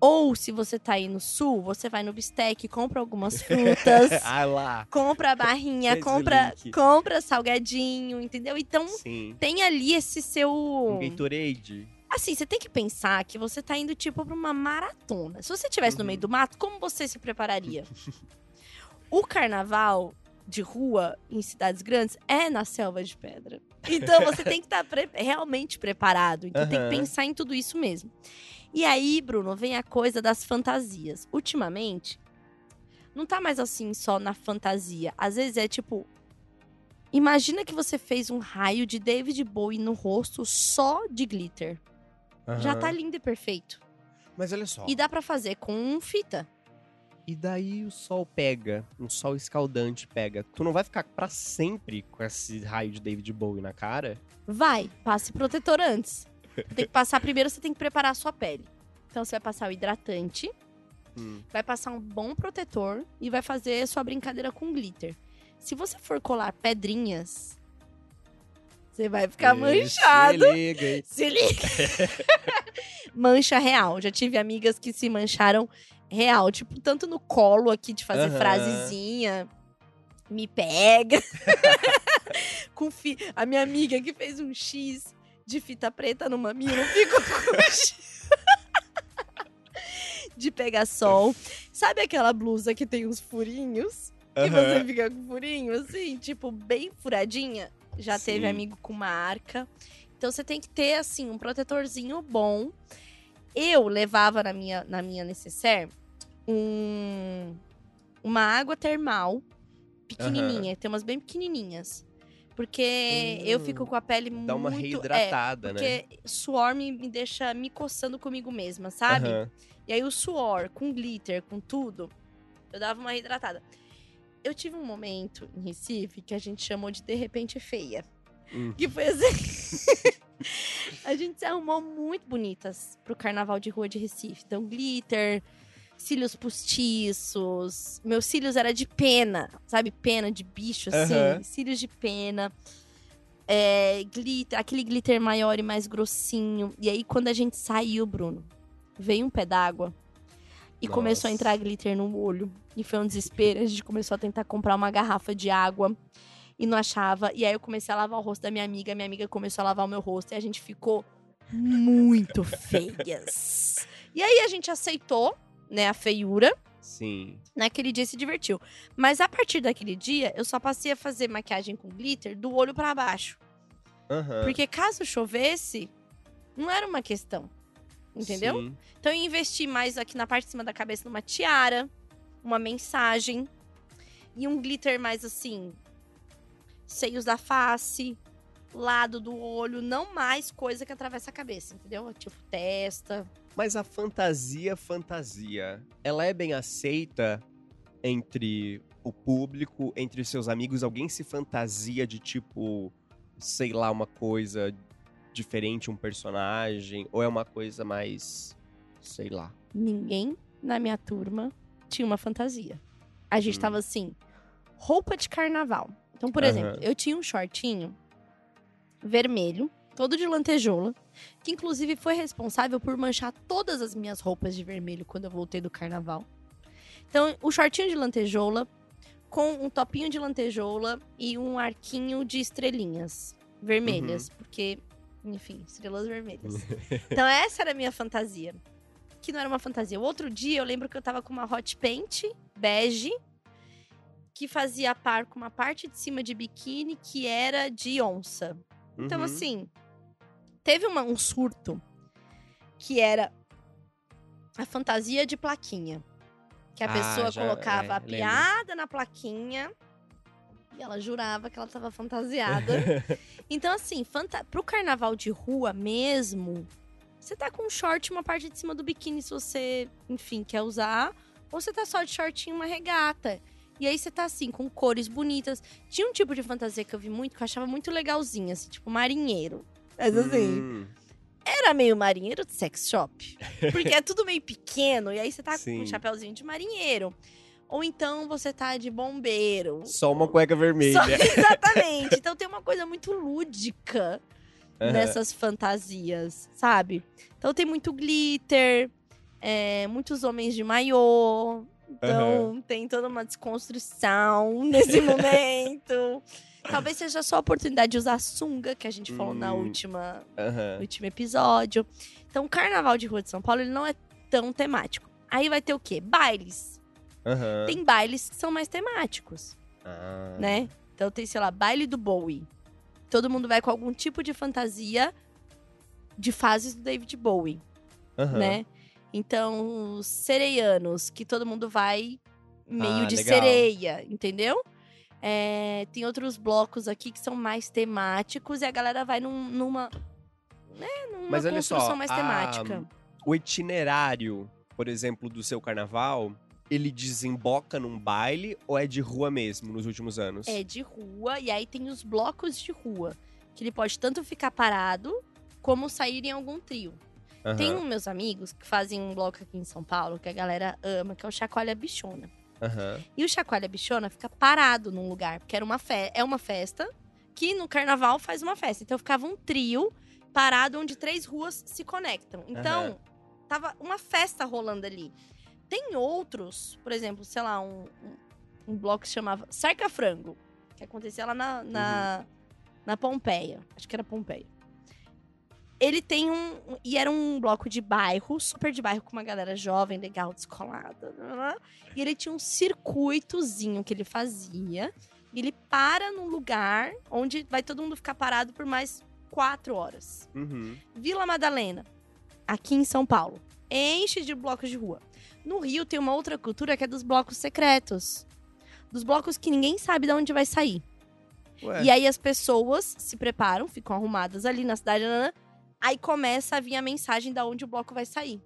Speaker 4: Ou, se você tá aí no sul, você vai no bistec, compra algumas frutas,
Speaker 3: ah lá.
Speaker 4: compra barrinha, compra, compra salgadinho, entendeu? Então,
Speaker 3: Sim.
Speaker 4: tem ali esse seu...
Speaker 3: Um Gatorade.
Speaker 4: Assim, você tem que pensar que você tá indo, tipo, pra uma maratona. Se você estivesse no
Speaker 3: Uhum.
Speaker 4: meio do mato, como você se prepararia? o carnaval de rua em cidades grandes é na selva de pedra. Então, você tem que estar realmente preparado. Então, tem que pensar em tudo isso mesmo. E aí, Bruno, vem a coisa das fantasias. Ultimamente, não tá mais assim só na fantasia. Às vezes é tipo. Imagina que você fez um raio de David Bowie no rosto só de glitter. Já
Speaker 3: Aham.
Speaker 4: tá lindo e perfeito.
Speaker 3: Mas olha só.
Speaker 4: E dá pra fazer com fita.
Speaker 3: E daí o sol pega, um sol escaldante pega. Tu não vai ficar pra sempre com esse raio de David Bowie na cara?
Speaker 4: Vai, passe protetor antes. Tem que passar primeiro, você tem que preparar a sua pele. Então você vai passar o hidratante,
Speaker 3: Hum.
Speaker 4: vai passar um bom protetor e vai fazer sua brincadeira com glitter. Se você for colar pedrinhas, você vai ficar manchado.
Speaker 3: Se liga, hein?
Speaker 4: Se liga. Mancha real. Já tive amigas que se mancharam real. Tipo, tanto no colo aqui de fazer
Speaker 3: Aham.
Speaker 4: frasezinha. Me pega. com fi... A minha amiga que fez um X de fita preta no mamilo X. de pegar sol. Sabe aquela blusa que tem uns furinhos? Que
Speaker 3: Aham.
Speaker 4: você fica com furinho, assim, tipo, bem furadinha. Já teve
Speaker 3: Sim.
Speaker 4: amigo com marca. Então você tem que ter, assim, um protetorzinho bom. Eu levava na minha, na minha necessaire um, uma água termal pequenininha. Tem umas bem pequenininhas. Porque eu
Speaker 3: Hum,
Speaker 4: fico com a pele
Speaker 3: Dá uma
Speaker 4: muito...
Speaker 3: reidratada,
Speaker 4: é,
Speaker 3: né?
Speaker 4: porque suor me, me deixa me coçando comigo mesma, sabe?
Speaker 3: Aham.
Speaker 4: E aí o suor, com glitter, com tudo, eu dava uma reidratada. Eu tive um momento em Recife que a gente chamou de de repente feia.
Speaker 3: Hum.
Speaker 4: Que foi assim. A gente se arrumou muito bonitas pro carnaval de rua de Recife. Então, glitter, cílios postiços. Meus cílios era de pena, sabe? Pena de bicho, assim.
Speaker 3: Aham.
Speaker 4: Cílios de pena. É, glitter, aquele glitter maior e mais grossinho. E aí, quando a gente saiu, Bruno, veio um pé d'água e começou a
Speaker 3: Nossa.
Speaker 4: entrar glitter no olho. E foi um desespero. A gente começou a tentar comprar uma garrafa de água e não achava. E aí eu comecei a lavar o rosto da minha amiga, minha amiga começou a lavar o meu rosto e a gente ficou muito feias. E aí a gente aceitou, né, a feiura.
Speaker 3: Sim.
Speaker 4: Naquele dia se divertiu. Mas a partir daquele dia, eu só passei a fazer maquiagem com glitter do olho pra baixo.
Speaker 3: Aham.
Speaker 4: Porque caso chovesse, não era uma questão. Entendeu?
Speaker 3: Sim.
Speaker 4: Então eu investi mais aqui na parte de cima da cabeça numa tiara, uma mensagem e um glitter mais assim, seios da face, lado do olho, não mais coisa que atravessa a cabeça, entendeu? Tipo testa.
Speaker 3: Mas a fantasia, fantasia, ela é bem aceita entre o público, entre os seus amigos? Alguém se fantasia de tipo, sei lá, uma coisa diferente, um personagem? Ou é uma coisa mais, sei lá?
Speaker 4: Ninguém na minha turma tinha uma fantasia. A gente
Speaker 3: Hum.
Speaker 4: tava assim, roupa de carnaval. Então, por
Speaker 3: Aham.
Speaker 4: exemplo, eu tinha um shortinho vermelho, todo de lantejoula, que inclusive foi responsável por manchar todas as minhas roupas de vermelho quando eu voltei do carnaval. Então, o shortinho de lantejoula com um topinho de lantejoula e um arquinho de estrelinhas vermelhas, porque, enfim, estrelas vermelhas. então, essa era a minha fantasia. Que não era uma fantasia. O outro dia eu lembro que eu tava com uma hot paint bege que fazia par com uma parte de cima de biquíni que era de onça. Então,
Speaker 3: Uhum.
Speaker 4: assim, teve uma- um surto que era a fantasia de plaquinha. Que a
Speaker 3: Ah,
Speaker 4: pessoa
Speaker 3: já-
Speaker 4: colocava
Speaker 3: é,
Speaker 4: a
Speaker 3: lembro.
Speaker 4: piada na plaquinha e ela jurava que ela estava fantasiada. então, assim, fanta pro carnaval de rua mesmo, você tá com um short uma parte de cima do biquíni se você, enfim, quer usar. Ou você tá só de shortinho uma regata. E aí você tá assim, com cores bonitas. Tinha um tipo de fantasia que eu vi muito, que eu achava muito legalzinha, assim, tipo marinheiro. Mas assim,
Speaker 3: Hum,
Speaker 4: era meio marinheiro de sex shop. Porque é tudo meio pequeno, e aí você tá com
Speaker 3: Sim.
Speaker 4: um chapéuzinho de marinheiro. Ou então você tá de bombeiro.
Speaker 3: só uma cueca vermelha.
Speaker 4: Só- exatamente. Então tem uma coisa muito lúdica
Speaker 3: Aham.
Speaker 4: nessas fantasias, sabe? Então tem muito glitter, é, muitos homens de maiô. Então tem toda uma desconstrução nesse momento. Talvez seja só a oportunidade de usar sunga, que a gente falou na
Speaker 3: Hum.
Speaker 4: última,
Speaker 3: Aham.
Speaker 4: no último episódio. Então, o carnaval de rua de São Paulo ele não é tão temático. Aí vai ter o quê? Bailes.
Speaker 3: Aham.
Speaker 4: Tem bailes que são mais temáticos
Speaker 3: Ah.
Speaker 4: né? Então tem, sei lá, baile do Bowie. Todo mundo vai com algum tipo de fantasia de fases do David Bowie,
Speaker 3: Aham.
Speaker 4: né? Então, os sereianos, que todo mundo vai meio
Speaker 3: Ah,
Speaker 4: de
Speaker 3: legal.
Speaker 4: sereia, entendeu? É, tem outros blocos aqui que são mais temáticos e a galera vai num- numa, né, numa
Speaker 3: Mas olha
Speaker 4: construção
Speaker 3: só,
Speaker 4: mais
Speaker 3: a-
Speaker 4: temática.
Speaker 3: O itinerário, por exemplo, do seu carnaval, ele desemboca num baile ou é de rua mesmo nos últimos anos?
Speaker 4: É de rua, e aí tem os blocos de rua. Que ele pode tanto ficar parado, como sair em algum trio.
Speaker 3: Aham.
Speaker 4: Tem um meus amigos que fazem um bloco aqui em São Paulo, que a galera ama, que é o Chacoalha Bichona.
Speaker 3: Aham.
Speaker 4: E o Chacoalha Bichona fica parado num lugar, porque era uma fe é uma festa que no carnaval faz uma festa. Então ficava um trio parado onde três ruas se conectam. Então,
Speaker 3: Aham.
Speaker 4: tava uma festa rolando ali. Tem outros, por exemplo, sei lá, um, um, um bloco que se chamava Cerca Frango, que acontecia lá na, na, na Pompeia. Acho que era Pompeia. Ele tem um. E era um bloco de bairro, super de bairro, com uma galera jovem, legal, descolada. E ele tinha um circuitozinho que ele fazia. E ele para num lugar onde vai todo mundo ficar parado por mais quatro horas.
Speaker 3: Uhum.
Speaker 4: Vila Madalena, aqui em São Paulo, enche de blocos de rua. No Rio tem uma outra cultura que é dos blocos secretos. Dos blocos que ninguém sabe de onde vai sair.
Speaker 3: Ué.
Speaker 4: E aí as pessoas se preparam, ficam arrumadas ali na cidade, aí começa a vir a mensagem da onde o bloco vai sair.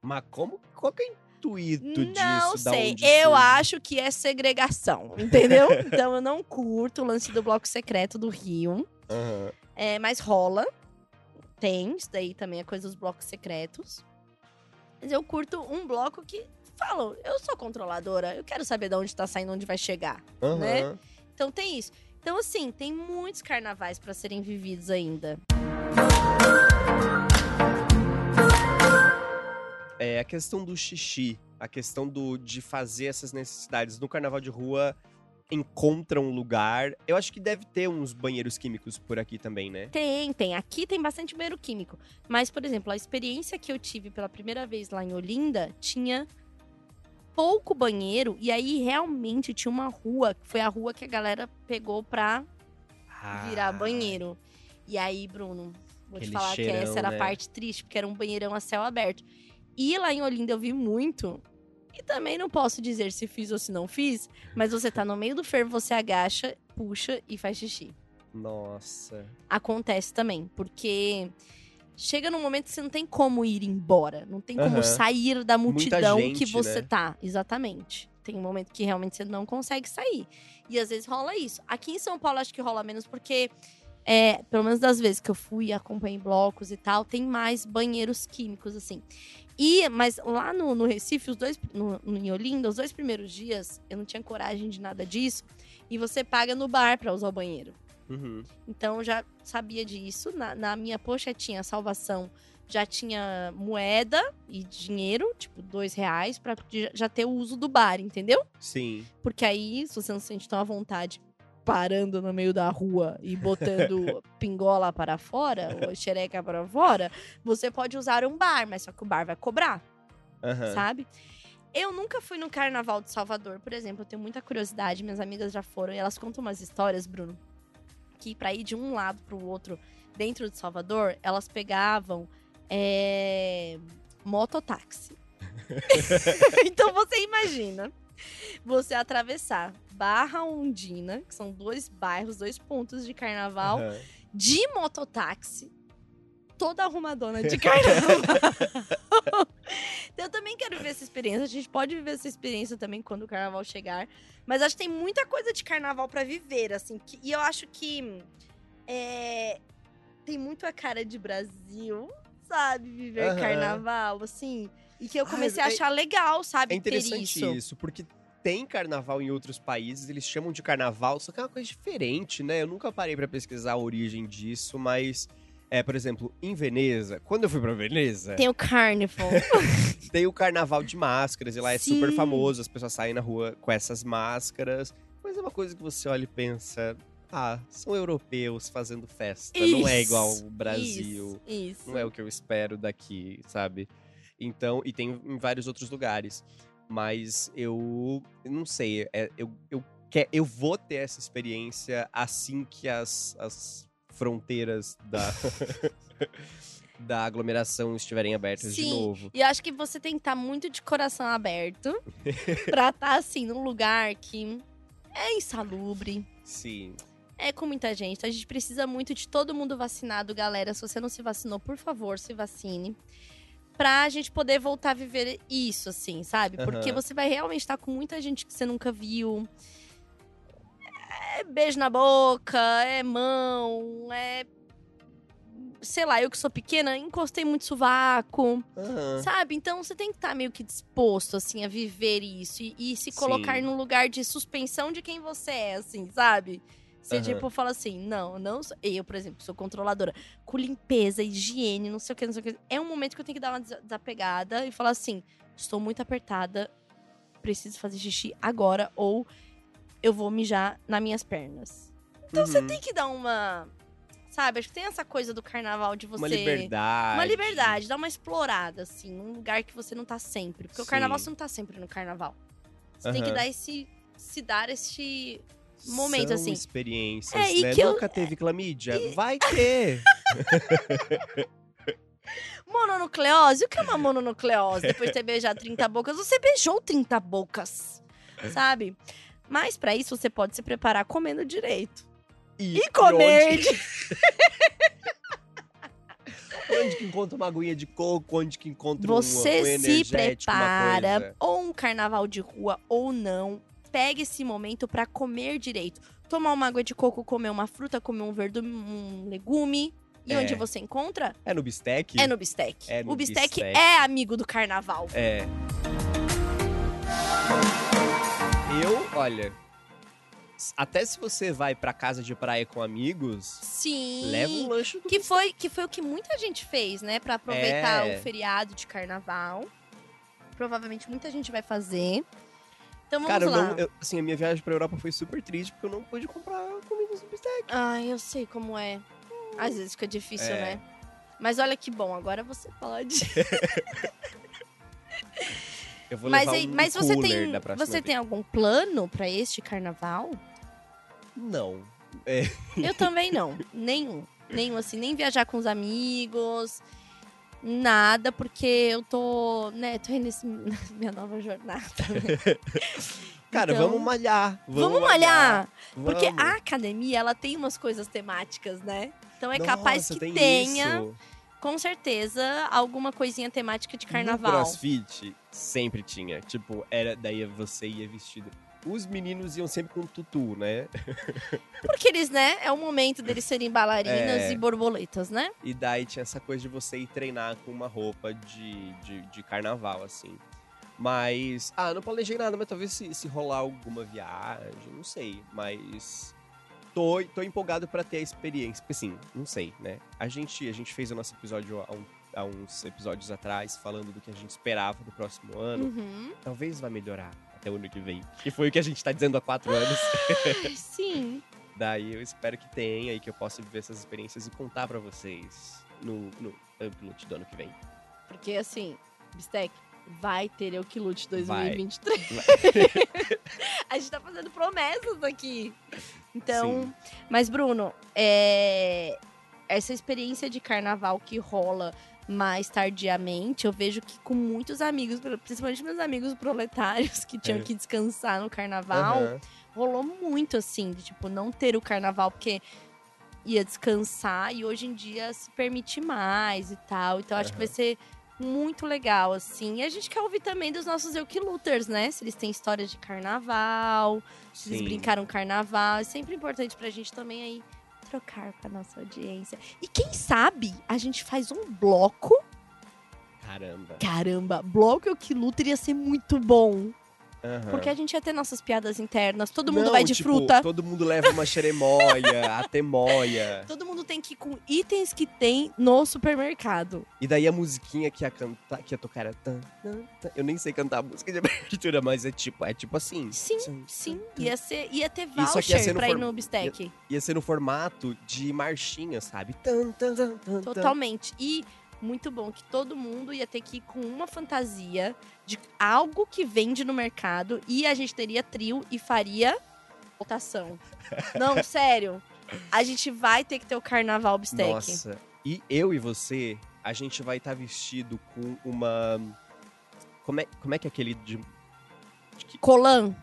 Speaker 3: Mas como? Qual que é o intuito
Speaker 4: não
Speaker 3: disso? Da
Speaker 4: sei, eu acho que é segregação, entendeu? então eu não curto o lance do bloco secreto do Rio.
Speaker 3: Aham.
Speaker 4: É, mas rola. Tem, isso daí também é coisa dos blocos secretos. Mas eu curto um bloco que falo, eu sou controladora, eu quero saber de onde tá saindo, onde vai chegar.
Speaker 3: Aham.
Speaker 4: né? Então tem isso. Então, assim, tem muitos carnavais pra serem vividos ainda.
Speaker 3: É a questão do xixi, a questão do, de fazer essas necessidades no carnaval de rua encontra um lugar. Eu acho que deve ter uns banheiros químicos por aqui também, né?
Speaker 4: Tem, tem. Aqui tem bastante banheiro químico. Mas, por exemplo, a experiência que eu tive pela primeira vez lá em Olinda tinha pouco banheiro. E aí, realmente, tinha uma rua, que foi a rua que a galera pegou pra virar
Speaker 3: Ah,
Speaker 4: banheiro. E aí, Bruno, vou te
Speaker 3: Aquele
Speaker 4: falar que
Speaker 3: cheirão,
Speaker 4: essa era
Speaker 3: né?
Speaker 4: a parte triste, porque era um banheirão a céu aberto. E lá em Olinda eu vi muito. E também não posso dizer se fiz ou se não fiz, mas você tá no meio do fervo, você agacha, puxa e faz xixi.
Speaker 3: Nossa.
Speaker 4: Acontece também, porque chega num momento que você não tem como ir embora, não tem como
Speaker 3: Aham.
Speaker 4: sair da multidão
Speaker 3: gente,
Speaker 4: que você
Speaker 3: né?
Speaker 4: tá. Exatamente. Tem um momento que realmente você não consegue sair. E às vezes rola isso. Aqui em São Paulo acho que rola menos porque é, pelo menos das vezes que eu fui acompanhei blocos e tal, tem mais banheiros químicos, assim. E, mas lá no, no Recife, os dois, no, no, em Olinda, os dois primeiros dias, eu não tinha coragem de nada disso. E você paga no bar pra usar o banheiro.
Speaker 3: Uhum.
Speaker 4: Então eu já sabia disso. Na, na minha pochetinha salvação já tinha moeda e dinheiro, tipo dois reais, pra já- já ter o uso do bar, entendeu?
Speaker 3: Sim.
Speaker 4: Porque aí, se você não se sente tão à vontade parando no meio da rua e botando pingola para fora, ou xereca para fora, você pode usar um bar, mas só que o bar vai cobrar,
Speaker 3: Aham.
Speaker 4: sabe? Eu nunca fui no Carnaval de Salvador, por exemplo, eu tenho muita curiosidade, minhas amigas já foram e elas contam umas histórias, Bruno, que pra ir de um lado pro outro dentro de Salvador, elas pegavam é, mototáxi. então você imagina você atravessar Barra Undina, que são dois bairros, dois pontos de carnaval,
Speaker 3: Aham.
Speaker 4: de mototáxi, toda arrumadona de carnaval. Então, eu também quero ver essa experiência. A gente pode viver essa experiência também quando o carnaval chegar. Mas acho que tem muita coisa de carnaval pra viver, assim. que- e eu acho que é, tem muito a cara de Brasil, sabe? Viver
Speaker 3: Aham.
Speaker 4: carnaval, assim. E que eu
Speaker 3: Ah,
Speaker 4: comecei a
Speaker 3: é-
Speaker 4: achar legal, sabe?
Speaker 3: É interessante
Speaker 4: ter
Speaker 3: isso. porque tem carnaval em outros países, eles chamam de carnaval, só que é uma coisa diferente, né? Eu nunca parei pra pesquisar a origem disso, mas é, por exemplo, em Veneza, quando eu fui pra Veneza,
Speaker 4: Tem o carnival.
Speaker 3: tem o carnaval de máscaras e lá é super famoso, as pessoas saem na rua com essas máscaras, mas é uma coisa que você olha e pensa, ah, são europeus fazendo festa, não é
Speaker 4: Isso,
Speaker 3: igual o Brasil.
Speaker 4: Isso, isso.
Speaker 3: não é o que eu espero daqui, sabe? Então, e tem em vários outros lugares. Mas eu, eu não sei, é, eu, eu, quer, eu vou ter essa experiência assim que as, as fronteiras da, da aglomeração estiverem abertas de
Speaker 4: Sim.
Speaker 3: novo.
Speaker 4: E eu acho que você tem que estar muito de coração aberto pra estar, assim, num lugar que é insalubre,
Speaker 3: Sim.
Speaker 4: é com muita gente. A gente precisa muito de todo mundo vacinado, galera. Se você não se vacinou, por favor, se vacine. Pra gente poder voltar a viver isso, assim, sabe? Porque
Speaker 3: Aham.
Speaker 4: você vai realmente estar com muita gente que você nunca viu. É beijo na boca, é mão, é. Sei lá, eu que sou pequena, encostei muito sovaco.
Speaker 3: Aham.
Speaker 4: Sabe? Então você tem que estar meio que disposto, assim, a viver isso e, e se colocar
Speaker 3: Sim.
Speaker 4: num lugar de suspensão de quem você é, assim, sabe? Você,
Speaker 3: Aham.
Speaker 4: tipo, fala assim, não, não sou. Eu, por exemplo, sou controladora. Com limpeza, higiene, não sei o que, não sei o que. É um momento que eu tenho que dar uma desa- desapegada e falar assim: estou muito apertada, preciso fazer xixi agora, ou eu vou mijar nas minhas pernas. Então você
Speaker 3: Uhum.
Speaker 4: tem que dar uma. Sabe? Acho que tem essa coisa do carnaval de você.
Speaker 3: Uma liberdade.
Speaker 4: Uma liberdade, dá uma explorada, assim, num lugar que você não tá sempre. Porque o
Speaker 3: Sim.
Speaker 4: carnaval você não tá sempre no carnaval. Você tem que dar esse. se dar esse momento,
Speaker 3: São
Speaker 4: assim.
Speaker 3: experiências,
Speaker 4: É, e
Speaker 3: né?
Speaker 4: que eu-
Speaker 3: Nunca teve clamídia? Vai ter!
Speaker 4: Mononucleose? O que é uma mononucleose? Depois de ter beijado 30 bocas, você beijou 30 bocas. Sabe? Mas pra isso você pode se preparar comendo direito.
Speaker 3: E,
Speaker 4: E comer
Speaker 3: onde, onde que encontra uma aguinha de coco? Onde que encontra um-
Speaker 4: Você
Speaker 3: um
Speaker 4: se
Speaker 3: energético, uma
Speaker 4: prepara, ou um carnaval de rua ou não. Pegue esse momento pra comer direito. Tomar uma água de coco, comer uma fruta, comer um verdume, um legume E
Speaker 3: É.
Speaker 4: onde você encontra?
Speaker 3: É no bistec?
Speaker 4: É no Bistec.
Speaker 3: É no
Speaker 4: o Bistec,
Speaker 3: Bistec.
Speaker 4: é amigo do carnaval.
Speaker 3: É. Eu, olha. Até se você vai pra casa de praia com amigos,
Speaker 4: Sim.
Speaker 3: leva um lanche do
Speaker 4: Que foi, que foi o que muita gente fez, né? Pra aproveitar
Speaker 3: É.
Speaker 4: o feriado de carnaval. Provavelmente muita gente vai fazer. Então vamos
Speaker 3: Cara,
Speaker 4: lá.
Speaker 3: não, eu- assim, a minha viagem pra Europa foi super triste porque eu não pude comprar comidas no bistec.
Speaker 4: Ai, eu sei como é. Às vezes fica difícil,
Speaker 3: É.
Speaker 4: né? Mas olha que bom, agora você pode.
Speaker 3: Eu vou
Speaker 4: mas
Speaker 3: levar
Speaker 4: aí-
Speaker 3: um
Speaker 4: mas você tem,
Speaker 3: da
Speaker 4: você
Speaker 3: vez.
Speaker 4: tem algum plano pra este carnaval?
Speaker 3: Não.
Speaker 4: Eu também não, nenhum. Nenhum assim, nem viajar com os amigos, nada, porque eu tô, né, tô nesse minha nova jornada. né?
Speaker 3: Cara,
Speaker 4: Então,
Speaker 3: vamos malhar.
Speaker 4: Vamos malhar, porque
Speaker 3: Vamos.
Speaker 4: a academia, ela tem umas coisas temáticas, né? Então é capaz
Speaker 3: Nossa,
Speaker 4: que
Speaker 3: tem
Speaker 4: tenha,
Speaker 3: isso.
Speaker 4: com certeza, alguma coisinha temática de
Speaker 3: No
Speaker 4: carnaval.
Speaker 3: crossfit, sempre tinha. Tipo, era daí você ia vestido. Os meninos iam sempre com tutu, né?
Speaker 4: Porque eles, né, é o momento deles serem bailarinas
Speaker 3: É.
Speaker 4: e borboletas, né?
Speaker 3: E daí tinha essa coisa de você ir treinar com uma roupa de, de, de carnaval, assim. Mas, ah, não planejei nada, mas talvez se, se rolar alguma viagem, não sei. Mas tô, tô empolgado pra ter a experiência. Porque, assim, não sei, né? A gente, a gente fez o nosso episódio há, um- há uns episódios atrás, falando do que a gente esperava do próximo ano.
Speaker 4: Uhum.
Speaker 3: Talvez vá melhorar até o ano que vem. Que foi o que a gente tá dizendo há quatro anos.
Speaker 4: Ai, Sim.
Speaker 3: Daí eu espero que tenha e que eu possa viver essas experiências e contar pra vocês no, no Upload do ano que vem.
Speaker 4: Porque assim, Bistec, vai ter Eu Que Lute
Speaker 3: Vai.
Speaker 4: 2023. a gente tá fazendo promessas aqui. Então,
Speaker 3: Sim.
Speaker 4: mas Bruno, é... essa experiência de carnaval que rola mais tardiamente, eu vejo que com muitos amigos, principalmente meus amigos proletários que tinham
Speaker 3: É.
Speaker 4: que descansar no carnaval,
Speaker 3: Aham.
Speaker 4: rolou muito assim, de tipo, não ter o carnaval porque ia descansar e hoje em dia se permite mais e tal. Então acho que vai ser muito legal, assim. E a gente quer ouvir também dos nossos Eukiluters, né? Se eles têm histórias de carnaval, se eles
Speaker 3: Sim.
Speaker 4: brincaram carnaval. É sempre importante pra gente também aí trocar com a nossa audiência. E quem sabe a gente faz um bloco.
Speaker 3: Caramba.
Speaker 4: Caramba, bloco Eukiluter ia ser muito bom.
Speaker 3: Aham.
Speaker 4: Porque a gente ia ter nossas piadas internas. Todo mundo
Speaker 3: Não,
Speaker 4: vai de
Speaker 3: tipo,
Speaker 4: fruta.
Speaker 3: Todo mundo leva uma xeremóia, a temoia.
Speaker 4: Todo mundo tem que ir com itens que tem no supermercado.
Speaker 3: E daí a musiquinha que ia cantar, que ia tocar era. tan, tan, tan. Eu nem sei cantar a música de abertura, mas é tipo, é tipo assim.
Speaker 4: Sim, sim. Ia, ser, ia ter
Speaker 3: aqui ia
Speaker 4: voucher
Speaker 3: ser
Speaker 4: pra ir
Speaker 3: form-
Speaker 4: no Bistec.
Speaker 3: Ia ser no formato de marchinha, sabe? Tan, tan, tan, tan.
Speaker 4: Totalmente. E muito bom que todo mundo ia ter que ir com uma fantasia de algo que vende no mercado e a gente teria trio e faria votação. Não, sério. A gente vai ter que ter o carnaval Bistec.
Speaker 3: Nossa. E eu e você, a gente vai estar vestido com uma. Como é, como é que é aquele de. de
Speaker 4: Colan,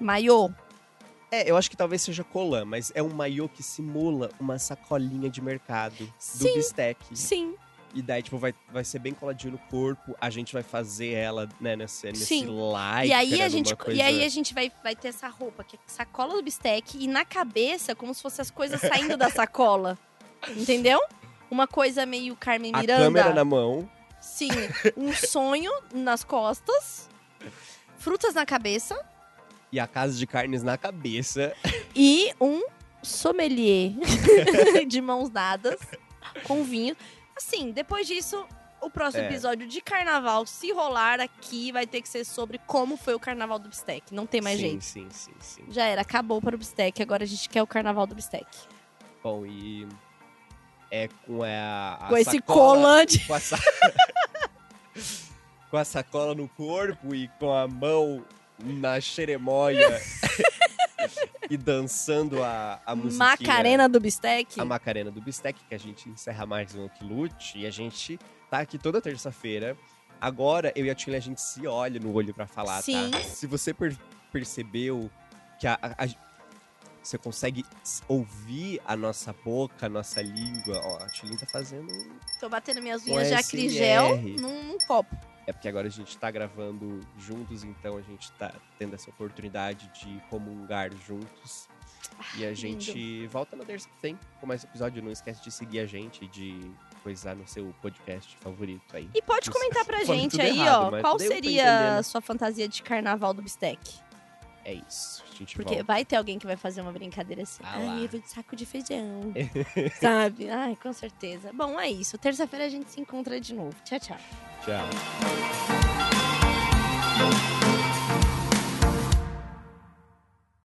Speaker 4: maiô.
Speaker 3: É, eu acho que talvez seja colã, mas é um maiô que simula uma sacolinha de mercado do
Speaker 4: Sim.
Speaker 3: bistec.
Speaker 4: Sim,
Speaker 3: E daí, tipo, vai, vai ser bem coladinho no corpo. A gente vai fazer ela, né, nesse, nesse
Speaker 4: Sim.
Speaker 3: lycra,
Speaker 4: e aí a gente,
Speaker 3: coisa...
Speaker 4: e aí a gente vai, vai ter essa roupa que é sacola do bistec e na cabeça como se fossem as coisas saindo da sacola. Entendeu? Uma coisa meio Carmen
Speaker 3: A
Speaker 4: Miranda.
Speaker 3: câmera na mão.
Speaker 4: Sim, um sonho nas costas, frutas na cabeça
Speaker 3: E a casa de carnes na cabeça.
Speaker 4: e um sommelier de mãos dadas com vinho. Assim, depois disso, o próximo
Speaker 3: É.
Speaker 4: episódio de carnaval, se rolar aqui, vai ter que ser sobre como foi o carnaval do Bistec. Não tem mais
Speaker 3: sim,
Speaker 4: jeito.
Speaker 3: Sim, sim, sim.
Speaker 4: Já era, acabou para o Bistec, agora a gente quer o carnaval do Bistec.
Speaker 3: Bom, e... É com a, a
Speaker 4: Com esse colante.
Speaker 3: Com a, sa- com a sacola no corpo e com a mão na xeremóia. e dançando a, a musiquinha.
Speaker 4: Macarena do Bistec.
Speaker 3: a Macarena do Bistec, que a gente encerra mais um Okilute. E a gente tá aqui toda terça-feira. Agora, eu e a Tilly, a gente se olha no olho pra falar,
Speaker 4: Sim.
Speaker 3: tá? Se você per- percebeu que a, a- a- você consegue ouvir a nossa boca, a nossa língua. Ó, a Tilly tá fazendo...
Speaker 4: Tô batendo minhas unhas de acrigel num, num copo.
Speaker 3: É porque agora a gente tá gravando juntos, então a gente tá tendo essa oportunidade de comungar juntos. E a gente volta na terça que vem com mais episódio. Não esquece de seguir a gente e de coisar no seu podcast favorito aí.
Speaker 4: E pode
Speaker 3: Isso.
Speaker 4: comentar pra gente aí,
Speaker 3: errado,
Speaker 4: ó, qual seria
Speaker 3: entender,
Speaker 4: a
Speaker 3: né?
Speaker 4: sua fantasia de carnaval do bistec?
Speaker 3: É isso. A gente
Speaker 4: Porque
Speaker 3: volta.
Speaker 4: vai ter alguém que vai fazer uma brincadeira assim.
Speaker 3: Ah.
Speaker 4: Ai, eu vou de saco de feijão. Sabe? Ai, com certeza. Bom, é isso. Terça-feira a gente se encontra de novo. Tchau, tchau.
Speaker 3: Tchau.